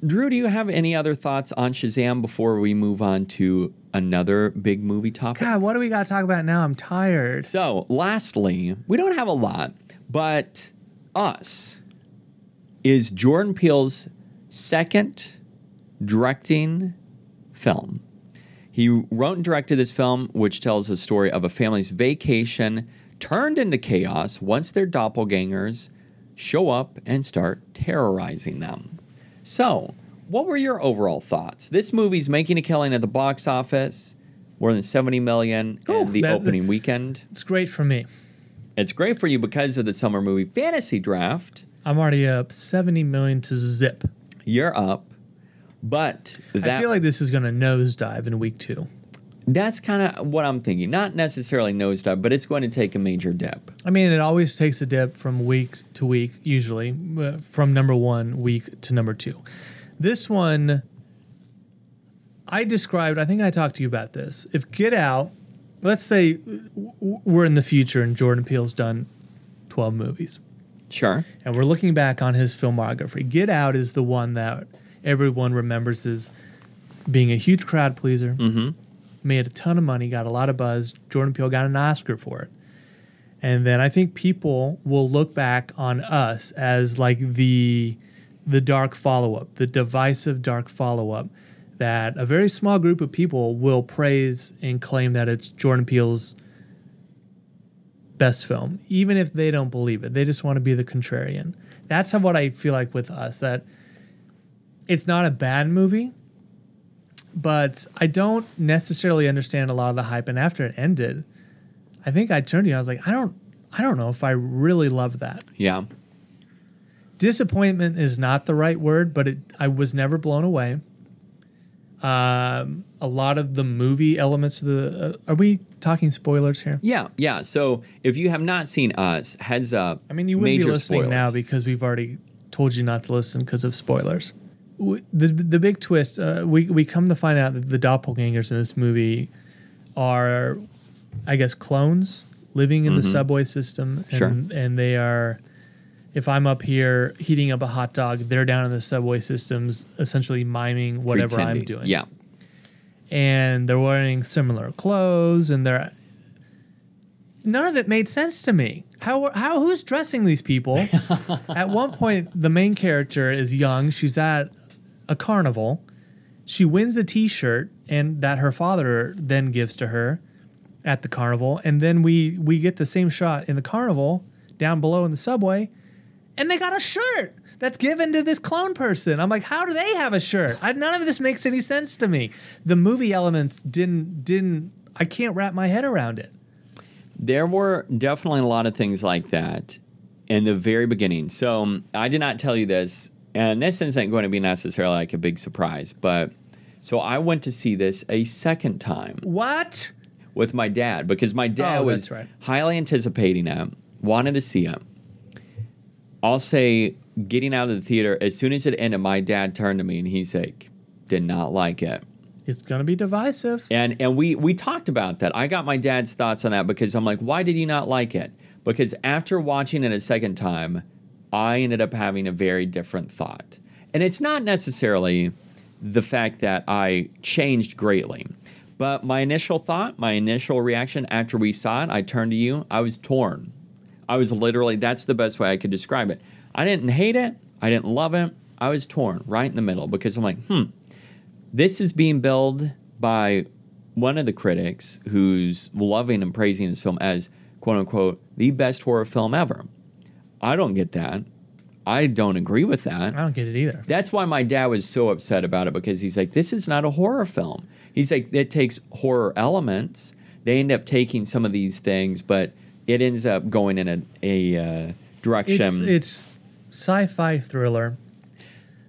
Drew, do you have any other thoughts on Shazam before we move on to another big movie topic? God, what do we got to talk about now? I'm tired. So, lastly, we don't have a lot, but Us is Jordan Peele's second directing film. He wrote and directed this film, which tells the story of a family's vacation turned into chaos once their doppelgangers show up and start terrorizing them. So, what were your overall thoughts? This movie's making a killing at the box office, more than 70 million Ooh, in the that- opening weekend. It's great for me. It's great for you because of the summer movie fantasy draft. I'm already up 70 million to zip. You're up, but that I feel like this is going to nosedive in week two. That's kind of what I'm thinking. Not necessarily nosedive, but it's going to take a major dip. I mean, it always takes a dip from week to week, usually uh, from number one week to number two. This one, I described, I think I talked to you about this. If Get Out, let's say w- we're in the future and Jordan Peele's done 12 movies, Sure. and we're looking back on his filmography. Get Out is the one that everyone remembers as being a huge crowd pleaser, made a ton of money, got a lot of buzz. Jordan Peele got an Oscar for it. And then I think people will look back on us as like the the dark follow-up, the divisive dark follow-up that a very small group of people will praise and claim that it's Jordan Peele's best film, even if they don't believe it. They just want to be the contrarian. That's how what I feel like with us that it's not a bad movie, but I don't necessarily understand a lot of the hype. And after it ended, I think I turned to you. I was like, I don't, I don't know if I really love that. Yeah. Disappointment is not the right word, but it, I was never blown away. Um, a lot of the movie elements of the. Uh, are we talking spoilers here? Yeah. Yeah. So if you have not seen Us, heads up. I mean, you wouldn't be listening now because we've already told you not to listen because of spoilers. W- The, the big twist, uh, we, we come to find out that the doppelgangers in this movie are, I guess, clones living in the subway system. And, Sure. and they are, if I'm up here heating up a hot dog, they're down in the subway systems, essentially miming whatever I'm doing Yeah. and they're wearing similar clothes and they're none of it made sense to me how how who's dressing these people at one point the main character is young she's at a carnival she wins a t-shirt and that her father then gives to her at the carnival and then we we get the same shot in the carnival down below in the subway and they got a shirt that's given to this clone person. I'm like, how do they have a shirt? I, none of this makes any sense to me. The movie elements didn't didn't. I can't wrap my head around it. There were definitely a lot of things like that in the very beginning. So um, I did not tell you this, and this isn't going to be necessarily like a big surprise, but so I went to see this a second time What? with my dad because my dad Oh, was right. highly anticipating it, wanted to see it. I'll say, getting out of the theater, as soon as it ended, my dad turned to me and he's like, did not like it. It's gonna be divisive. And and we we talked about that. I got my dad's thoughts on that because I'm like, why did you not like it? Because after watching it a second time, I ended up having a very different thought. And it's not necessarily the fact that I changed greatly. But my initial thought, my initial reaction after we saw it, I turned to you, I was torn. I was literally, that's the best way I could describe it. I didn't hate it, I didn't love it. I was torn right in the middle because I'm like, hmm, this is being billed by one of the critics who's loving and praising this film as quote unquote the best horror film ever. I don't get that. I don't agree with that. I don't get it either. That's why my dad was so upset about it because he's like, this is not a horror film. He's like, it takes horror elements. They end up taking some of these things, but it ends up going in a, a uh, direction. It's, it's sci-fi thriller,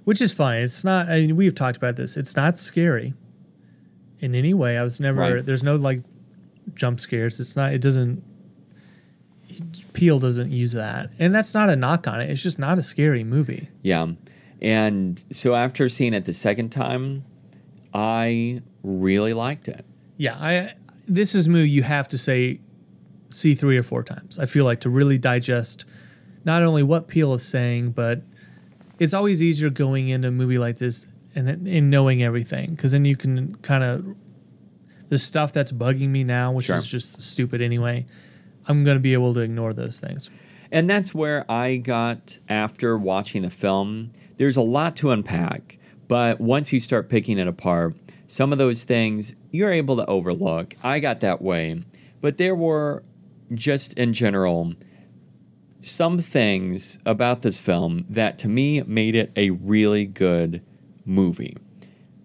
which is fine. It's not. I mean, we've talked about this. It's not scary in any way. I was never. Right. There's no like jump scares. It's not. It doesn't. Peele doesn't use that, and that's not a knock on it. It's just not a scary movie. yeah. And so after seeing it the second time, I really liked it. Yeah, I. This is a movie you have to say, see three or four times. I feel like to really digest, not only what Peele is saying, but it's always easier going into a movie like this and and knowing everything because then you can kind of the stuff that's bugging me now, which Sure. is just stupid anyway. I'm gonna be able to ignore those things. And that's where I got after watching the film. There's a lot to unpack, but once you start picking it apart, some of those things you're able to overlook. I got that way. But there were just in general some things about this film that to me made it a really good movie.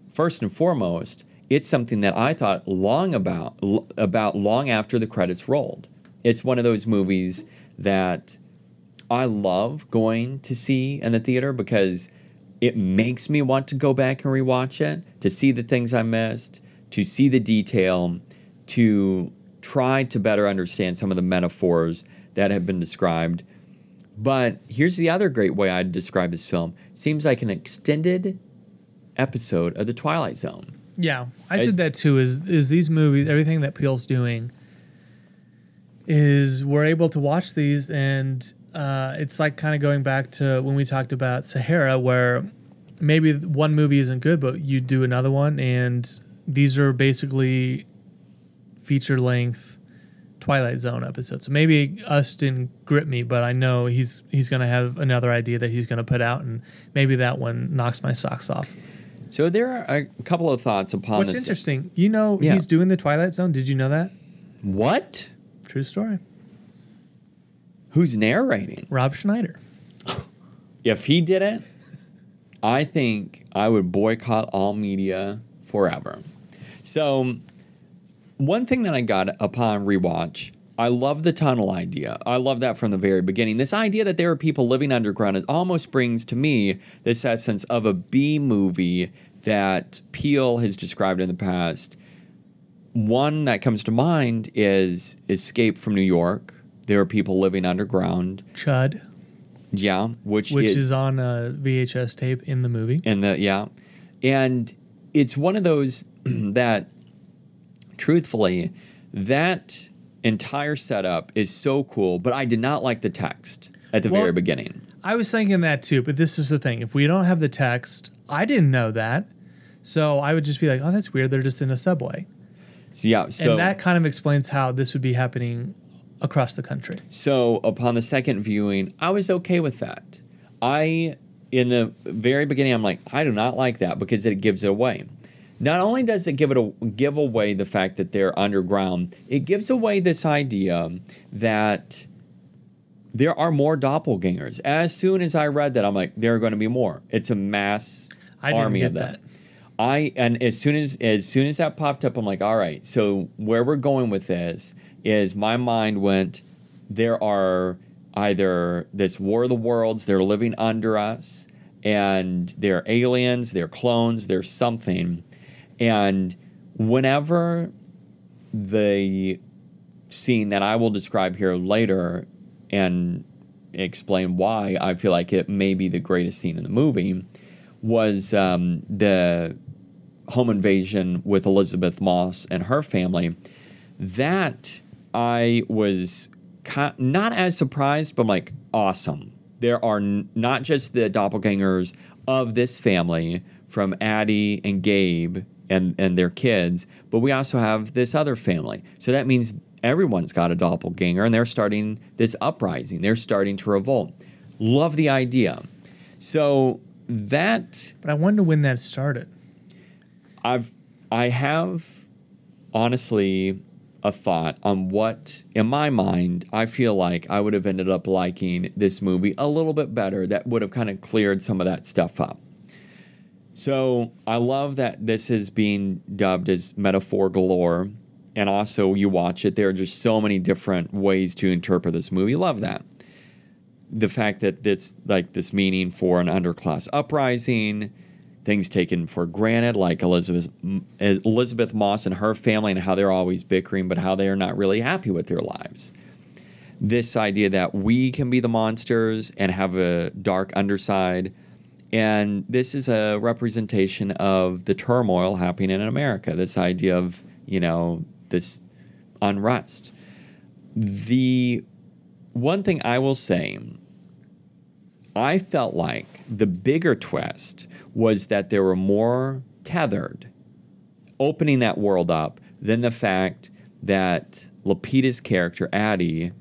First and foremost, it's something that I thought long about about long after the credits rolled. It's one of those movies that I love going to see in the theater because it makes me want to go back and rewatch it to see the things I missed, to see the detail, to try to better understand some of the metaphors that have been described. But here's the other great way I'd describe this film. Seems like an extended episode of The Twilight Zone. Yeah, I Is- said that too. Is is these movies everything that Peele's doing is we're able to watch these and uh, it's like kind of going back to when we talked about Sahara, where maybe one movie isn't good, but you do another one, and these are basically feature length Twilight Zone episodes. So maybe us didn't grip me, but I know he's he's gonna have another idea that he's gonna put out, and maybe that one knocks my socks off. So there are a couple of thoughts upon What's this. interesting, you know, Yeah. he's doing the Twilight Zone. Did you know that? What? True story. Who's narrating? Rob Schneider. If he did it, I think I would boycott all media forever. So, one thing that I got upon rewatch, I love the tunnel idea. I love that from the very beginning. This idea that there are people living underground, it almost brings to me this essence of a B movie that Peele has described in the past. One that comes to mind is Escape from New York. There are people living underground. C.H.U.D., Yeah, which, which is on a VHS tape in the movie. and the yeah and it's one of those that truthfully that entire setup is so cool but i did not like the text at the Well- very beginning I was thinking that too, but this is the thing. If we don't have the text, I didn't know that. So I would just be like, oh, that's weird. They're just in a subway. Yeah so and that kind of explains how this would be happening across the country. so upon the second viewing i was okay with that i in the very beginning i'm like i do not like that because it gives it away not only does it give it a, give away the fact that they're underground it gives away this idea that there are more doppelgangers. As soon as I read that, I'm like, there are going to be more. It's a mass I didn't army get of that. I and as soon as as soon as that popped up, I'm like, all right. So where we're going with this is my mind went. There are either this war of the worlds. They're living under us, and they're aliens. They're clones. They're something. And whenever the scene that I will describe here later and explain why I feel like it may be the greatest scene in the movie was um, the home invasion with Elisabeth Moss and her family. That I was ki- not as surprised, but I'm like, awesome. There are n- not just the doppelgangers of this family from Addie and Gabe and, and their kids, but we also have this other family. So that means everyone's got a doppelganger and they're starting this uprising. They're starting to revolt. Love the idea. So that But I wonder when that started. I've I have honestly a thought on what, in my mind, I feel like I would have ended up liking this movie a little bit better that would have kind of cleared some of that stuff up. So I love that this is being dubbed as metaphor galore. And also, you watch it, there are just so many different ways to interpret this movie. Love that. The fact that it's like this meaning for an underclass uprising, things taken for granted, like Elisabeth Elisabeth Moss and her family, and how they're always bickering, but how they are not really happy with their lives. This idea that we can be the monsters and have a dark underside. And this is a representation of the turmoil happening in America. This idea of, you know, this unrest. The one thing I will say, I felt like the bigger twist was that they were more tethered, opening that world up, than the fact that Lupita's character, Addie,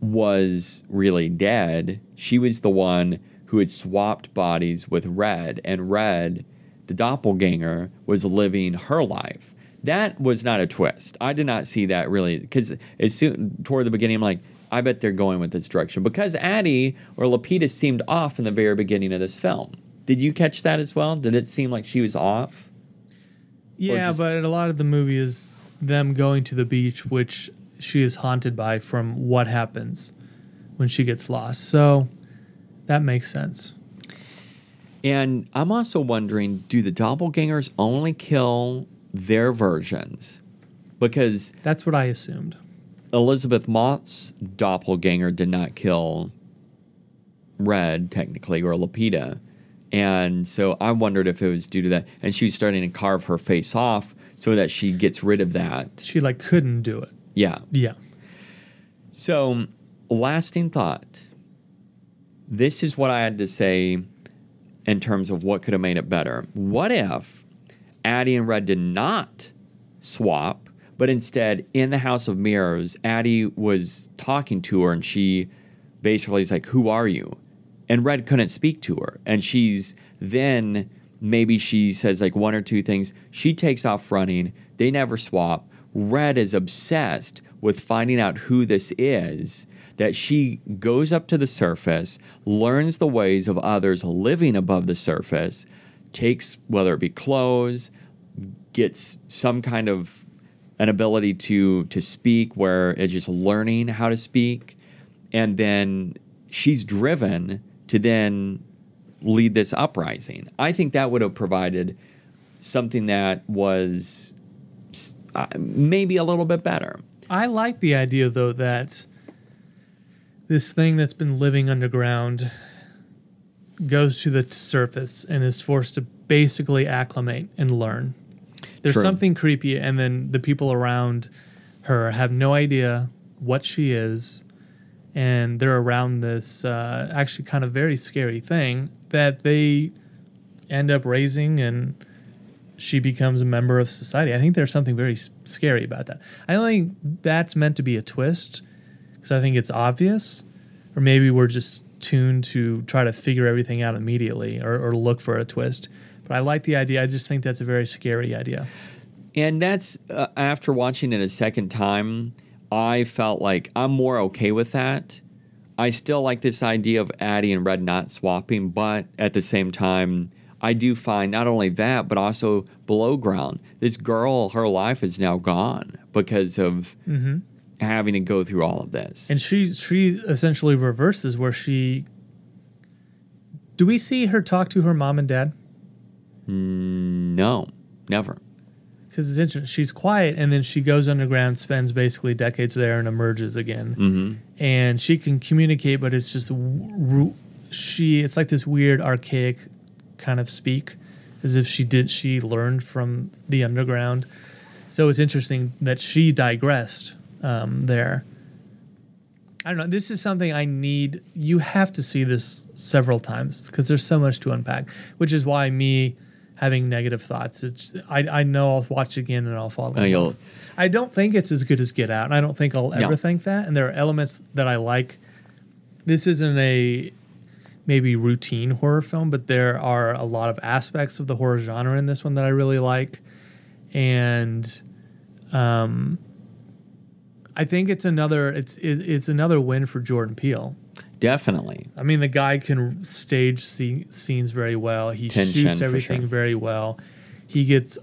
was really dead. She was the one who had swapped bodies with Red, and Red, the doppelganger, was living her life. That was not a twist. I did not see that really because as soon toward the beginning, I'm like, I bet they're going with this direction because Addie or Lupita seemed off in the very beginning of this film. Did you catch that as well? Did it seem like she was off? Yeah, just- but a lot of the movie is them going to the beach, which she is haunted by from what happens when she gets lost. So that makes sense. And I'm also wondering do the doppelgangers only kill their versions? Because That's what I assumed. Elisabeth Mott's doppelganger did not kill Red, technically, or Lupita. And so I wondered if it was due to that. And she was starting to carve her face off so that she gets rid of that. She like couldn't do it. Yeah. Yeah. So, lasting thought. This is what I had to say in terms of what could have made it better. What if Addie and Red did not swap, but instead, in the House of Mirrors, Addie was talking to her and she basically is like, Who are you? And Red couldn't speak to her. And she's then maybe she says like one or two things. She takes off running. They never swap. Red is obsessed with finding out who this is. That she goes up to the surface, learns the ways of others living above the surface, takes whether it be clothes, gets some kind of an ability to to speak where it's just learning how to speak. And then she's driven to then lead this uprising. I think that would have provided something that was uh, maybe a little bit better. I like the idea though that this thing that's been living underground goes to the surface and is forced to basically acclimate and learn. There's True. something creepy, and then the people around her have no idea what she is, and they're around this uh, actually kind of very scary thing that they end up raising and she becomes a member of society. I think there's something very s- scary about that. I don't think that's meant to be a twist because I think it's obvious, or maybe we're just tuned to try to figure everything out immediately or, or look for a twist. But I like the idea. I just think that's a very scary idea. And that's uh, after watching it a second time, I felt like I'm more okay with that. I still like this idea of Addie and Red not swapping, but at the same time, I do find not only that, but also below ground. This girl, her life is now gone because of having to go through all of this. And she she essentially reverses where she. Do we see her talk to her mom and dad? No, never. Because it's interesting. She's quiet, and then she goes underground, spends basically decades there, and emerges again. Mm-hmm. And she can communicate, but it's just she. It's like this weird, archaic kind of speak, as if she did. She learned from the underground. So it's interesting that she digressed um, there. I don't know. This is something I need. You have to see this several times because there's so much to unpack, which is why me having negative thoughts. It's I, I know I'll watch again and I'll fall. in Oh, love. I don't think it's as good as Get Out, and I don't think I'll ever No. think that. And there are elements that I like. This isn't a maybe routine horror film, but there are a lot of aspects of the horror genre in this one that I really like, and um, I think it's another it's it, it's another win for Jordan Peele. Definitely. I mean, the guy can stage sce- scenes very well. He Tension, shoots everything sure. very well. He gets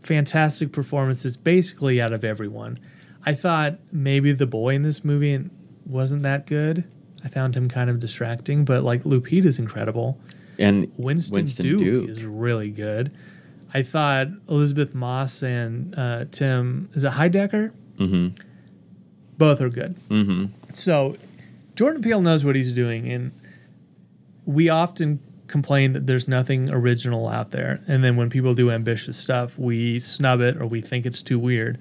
fantastic performances basically out of everyone. I thought maybe the boy in this movie wasn't that good. I found him kind of distracting, but like Lupita's incredible. And Winston, Duke, is really good. I thought Elisabeth Moss and uh, Tim is it Heidecker? Mm-hmm. Both are good. Mm-hmm. So Jordan Peele knows what he's doing, and we often complain that there's nothing original out there, and then when people do ambitious stuff, we snub it or we think it's too weird.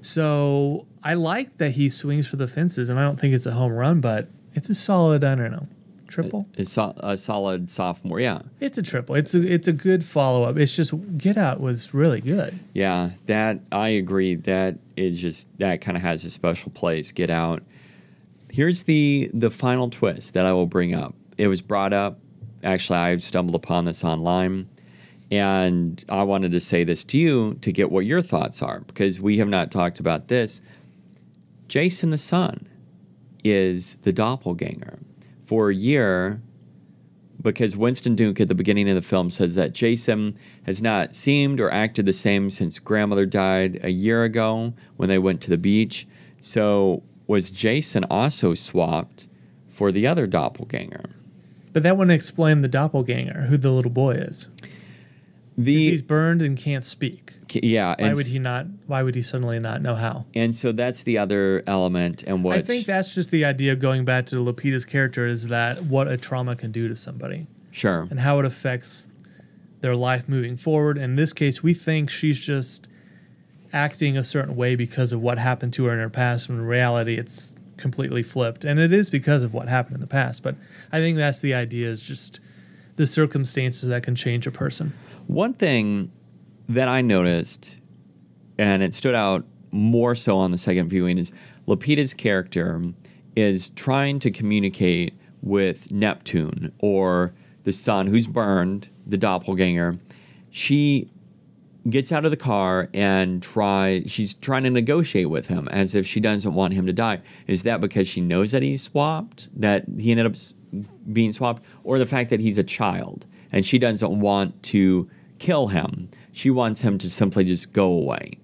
So I like that he swings for the fences, and I don't think it's a home run, but it's a solid. I don't know, triple. It's a solid sophomore. Yeah. It's a triple. It's a it's a good follow up. It's just Get Out was really good. Yeah, that I agree. That is just that kind of has a special place. Get out. Here's the the final twist that I will bring up. It was brought up. Actually, I stumbled upon this online, and I wanted to say this to you to get what your thoughts are because we have not talked about this. Jason the son is the doppelganger. For a year, because Winston Duke at the beginning of the film says that Jason has not seemed or acted the same since grandmother died a year ago when they went to the beach. So was Jason also swapped for the other doppelganger? But that wouldn't explain the doppelganger, who the little boy is. The he's burned and can't speak. yeah, Why would he not? Why would he suddenly not know how? and so that's the other element and what I think that's just the idea of going back to Lupita's character is that what a trauma can do to somebody sure and how it affects their life moving forward. In this case, we think she's just acting a certain way because of what happened to her in her past. When in reality, it's completely flipped, and it is because of what happened in the past. But I think that's the idea: is just the circumstances that can change a person. One thing that I noticed, and it stood out more so on the second viewing, is Lupita's character is trying to communicate with Neptune or the son who's burned, the doppelganger. She gets out of the car and try she's trying to negotiate with him as if she doesn't want him to die. Is that because she knows that he's swapped, that he ended up being swapped, or the fact that he's a child and she doesn't want to kill him? She wants him to simply just go away.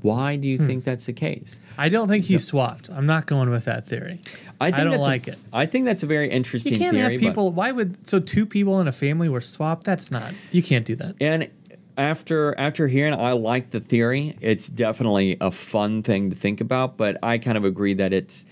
Why do you Hmm. think that's the case? I don't think he's swapped. I'm not going with that theory. I think don't that's a- like it. I think that's a very interesting You can't theory. have people. Why would so two people in a family were swapped? That's not. You can't do that. And after after hearing, I like the theory. It's definitely a fun thing to think about, but I kind of agree that it's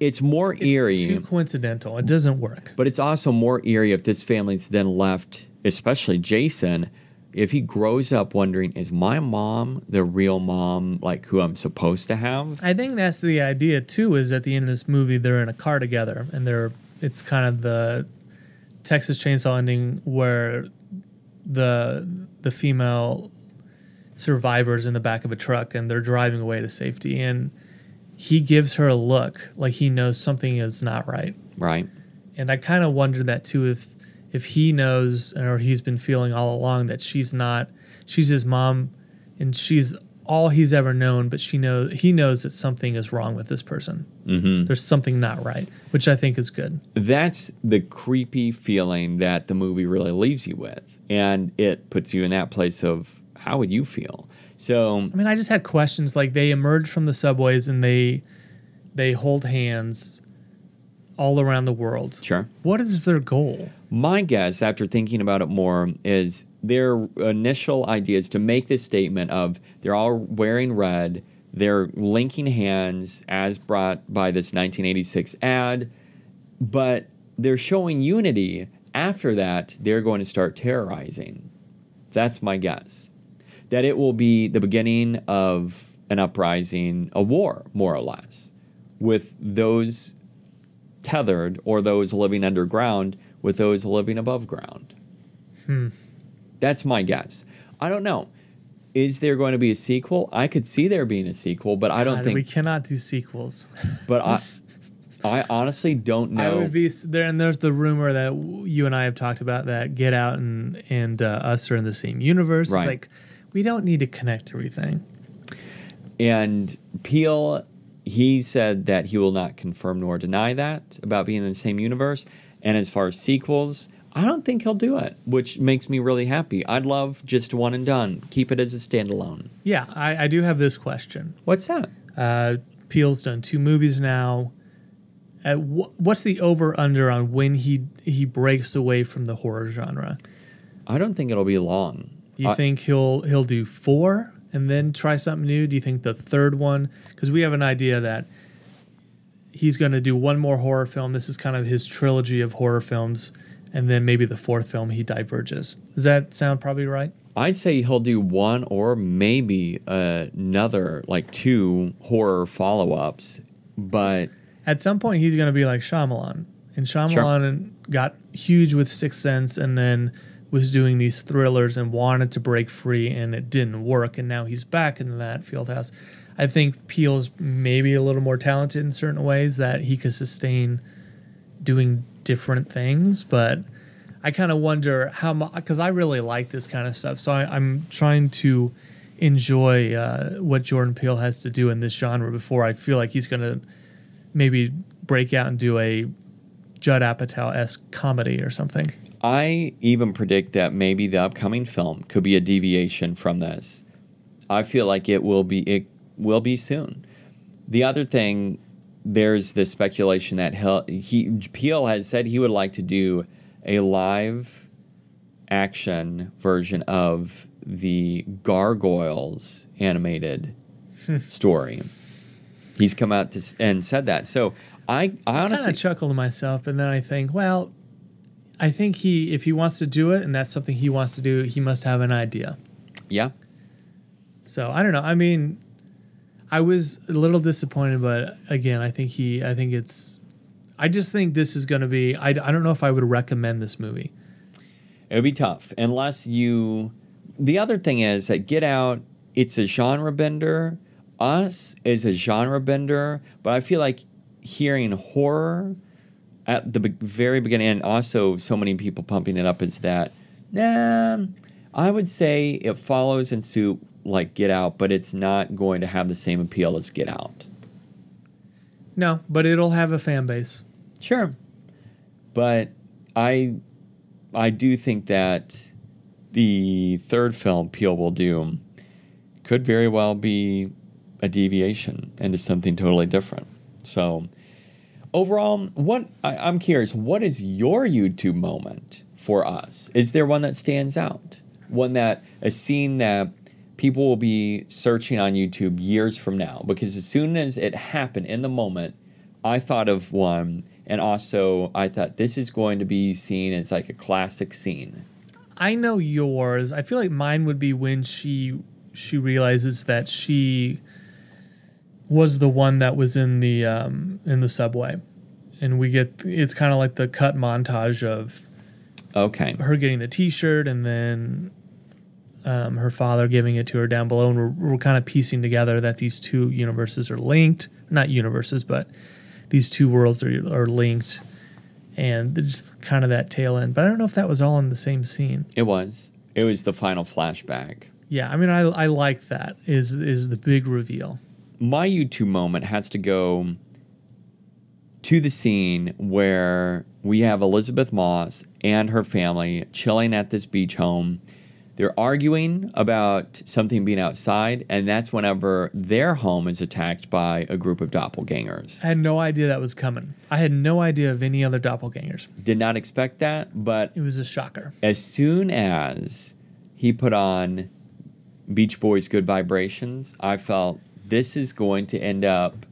it's more eerie. It's eerie, too coincidental. It doesn't work. but it's also more eerie if this family's then left, especially Jason, if he grows up wondering, is my mom the real mom, like who I'm supposed to have? I think that's the idea too. Is at the end of this movie, they're in a car together, and they're. It's kind of the Texas Chainsaw ending where the the female survivors in the back of a truck and they're driving away to safety, and he gives her a look like he knows something is not right. Right. And I kind of wonder that too if if he knows or he's been feeling all along that she's not she's his mom and she's all he's ever known, but she knows he knows that something is wrong with this person. Mm-hmm. There's something not right, which I think is good. That's the creepy feeling that the movie really leaves you with. And it puts you in that place of how would you feel? So I mean, I just had questions like they emerge from the subways and they they hold hands all around the world. sure. What is their goal? My guess, after thinking about it more, is their initial idea is to make this statement of they're all wearing red, they're linking hands as brought by this 1986 ad, but they're showing unity. After that, they're going to start terrorizing. That's my guess. That it will be the beginning of an uprising, a war, more or less, with those tethered or those living underground with those living above ground. Hmm. That's my guess. I don't know. Is there going to be a sequel? I could see there being a sequel, but I don't God, think. we cannot do sequels. but I, I honestly don't know. I would be there, and there's the rumor that you and I have talked about that Get Out and and uh, Us are in the same universe. Right. It's like we don't need to connect everything. And Peele, he said that he will not confirm nor deny that about being in the same universe. And as far as sequels, I don't think he'll do it, which makes me really happy. I'd love just one and done. Keep it as a standalone. Yeah, I, I do have this question. What's that? Uh, Peele's done two movies now. Uh, wh- what's the over under on when he he breaks away from the horror genre? I don't think it'll be long. You I- think he'll he'll do four and then try something new? Do you think the third one? Because we have an idea that he's going to do one more horror film. This is kind of his trilogy of horror films, and then maybe the fourth film he diverges. Does that sound probably right? I'd say he'll do one or maybe another, like two horror follow ups. But At some point, he's going to be like Shyamalan, and Shyamalan got huge with Sixth Sense, and then was doing these thrillers and wanted to break free, and it didn't work, and now he's back in that field house. I think Peele's maybe a little more talented in certain ways that he could sustain doing different things, but I kind of wonder how much because I really like this kind of stuff. So I, I'm trying to enjoy uh, what Jordan Peele has to do in this genre before I feel like he's going to maybe break out and do a Judd Apatow esque comedy or something. I even predict that maybe the upcoming film could be a deviation from this. I feel like it will be it will be soon. The other thing, there's this speculation that he'll, he Peele has said he would like to do a live action version of the Gargoyles animated hmm. story. He's come out to and said that. So I, I I kind honestly of chuckle to myself, and then I think, well, I think he if he wants to do it and that's something he wants to do, he must have an idea. yeah. So I don't know. I mean, I was a little disappointed, but again, I think he. I think it's. I just think this is going to be. I, I don't know if I would recommend this movie. It would be tough unless you. The other thing is that Get Out, it's a genre bender. Us is a genre bender, but I feel like hearing horror at the be- very beginning, and also so many people pumping it up, is that, nah, I would say it follows in suit like Get Out, but it's not going to have the same appeal as Get Out. No, but it'll have a fan base. Sure. But I I do think that the third film Peele will do could very well be a deviation into something totally different. So overall, what I, I'm curious, what is your YouTube moment for us? Is there one that stands out? One that a scene that people will be searching on YouTube years from now? Because as soon as it happened in the moment, I thought of one, and also I thought this is going to be seen as like a classic scene. I know yours. I feel like mine would be when she she realizes that she was the one that was in the um, in the subway, and we get it's kind of like the cut montage of Okay. her getting the T-shirt and then um, her father giving it to her down below, and we're, we're kind of piecing together that these two universes are linked. Not universes, but these two worlds are are linked, and just kind of that tail end. But I don't know if that was all in the same scene. It was. It was the final flashback. Yeah, I mean, I I like that. Is is the big reveal? my YouTube moment has to go to the scene where we have Elisabeth Moss and her family chilling at this beach home. They're arguing about something being outside, and that's whenever their home is attacked by a group of doppelgangers. I had no idea that was coming. I had no idea of any other doppelgangers. Did not expect that, but It was a shocker. as soon as he put on Beach Boys Good Vibrations, I felt this is going to end up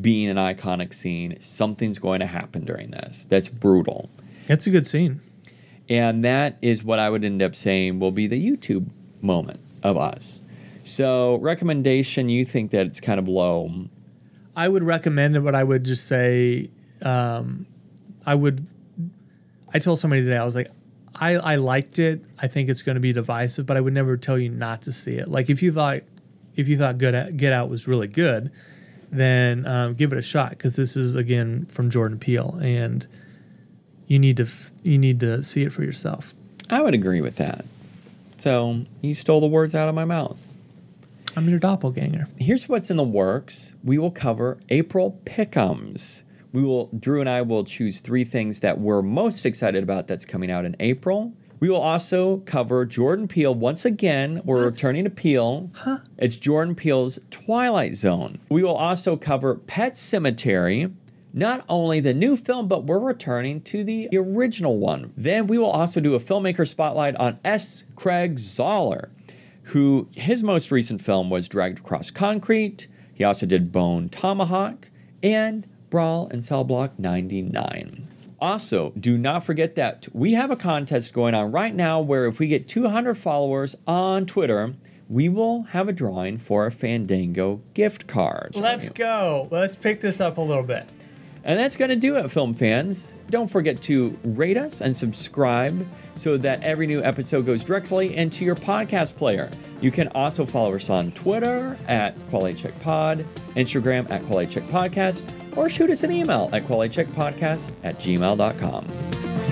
being an iconic scene. Something's going to happen during this. That's brutal. That's a good scene. And that is what I would end up saying will be the YouTube moment of us. So, recommendation, you think that it's kind of low. I would recommend it, but I would just say, um, I would. I told somebody today, I was like, I, I liked it. I think it's going to be divisive, but I would never tell you not to see it. Like if you thought, if you thought Good Get Out was really good, then um, give it a shot because this is again from Jordan Peele, and you need to f- you need to see it for yourself. I would agree with that. So, you stole the words out of my mouth. I'm your doppelganger. Here's what's in the works. We will cover April pickums. We will Drew and I will choose three things that we're most excited about that's coming out in April. We will also cover Jordan Peele once again. We're returning to Peele. Huh? It's Jordan Peele's Twilight Zone. We will also cover Pet Sematary. Not only the new film, but we're returning to the original one. Then we will also do a filmmaker spotlight on S. Craig Zahler, who his most recent film was Dragged Across Concrete. He also did Bone Tomahawk and Brawl in Cell Block 99. Also, do not forget that we have a contest going on right now where if we get 200 followers on Twitter, we will have a drawing for a Fandango gift card. Let's go. Let's pick this up a little bit. And that's going to do it, film fans. Don't forget to rate us and subscribe so that every new episode goes directly into your podcast player. You can also follow us on Twitter at Quality Check Pod, Instagram at Quality Check Podcast, or shoot us an email at qualitycheckpodcast at gmail.com.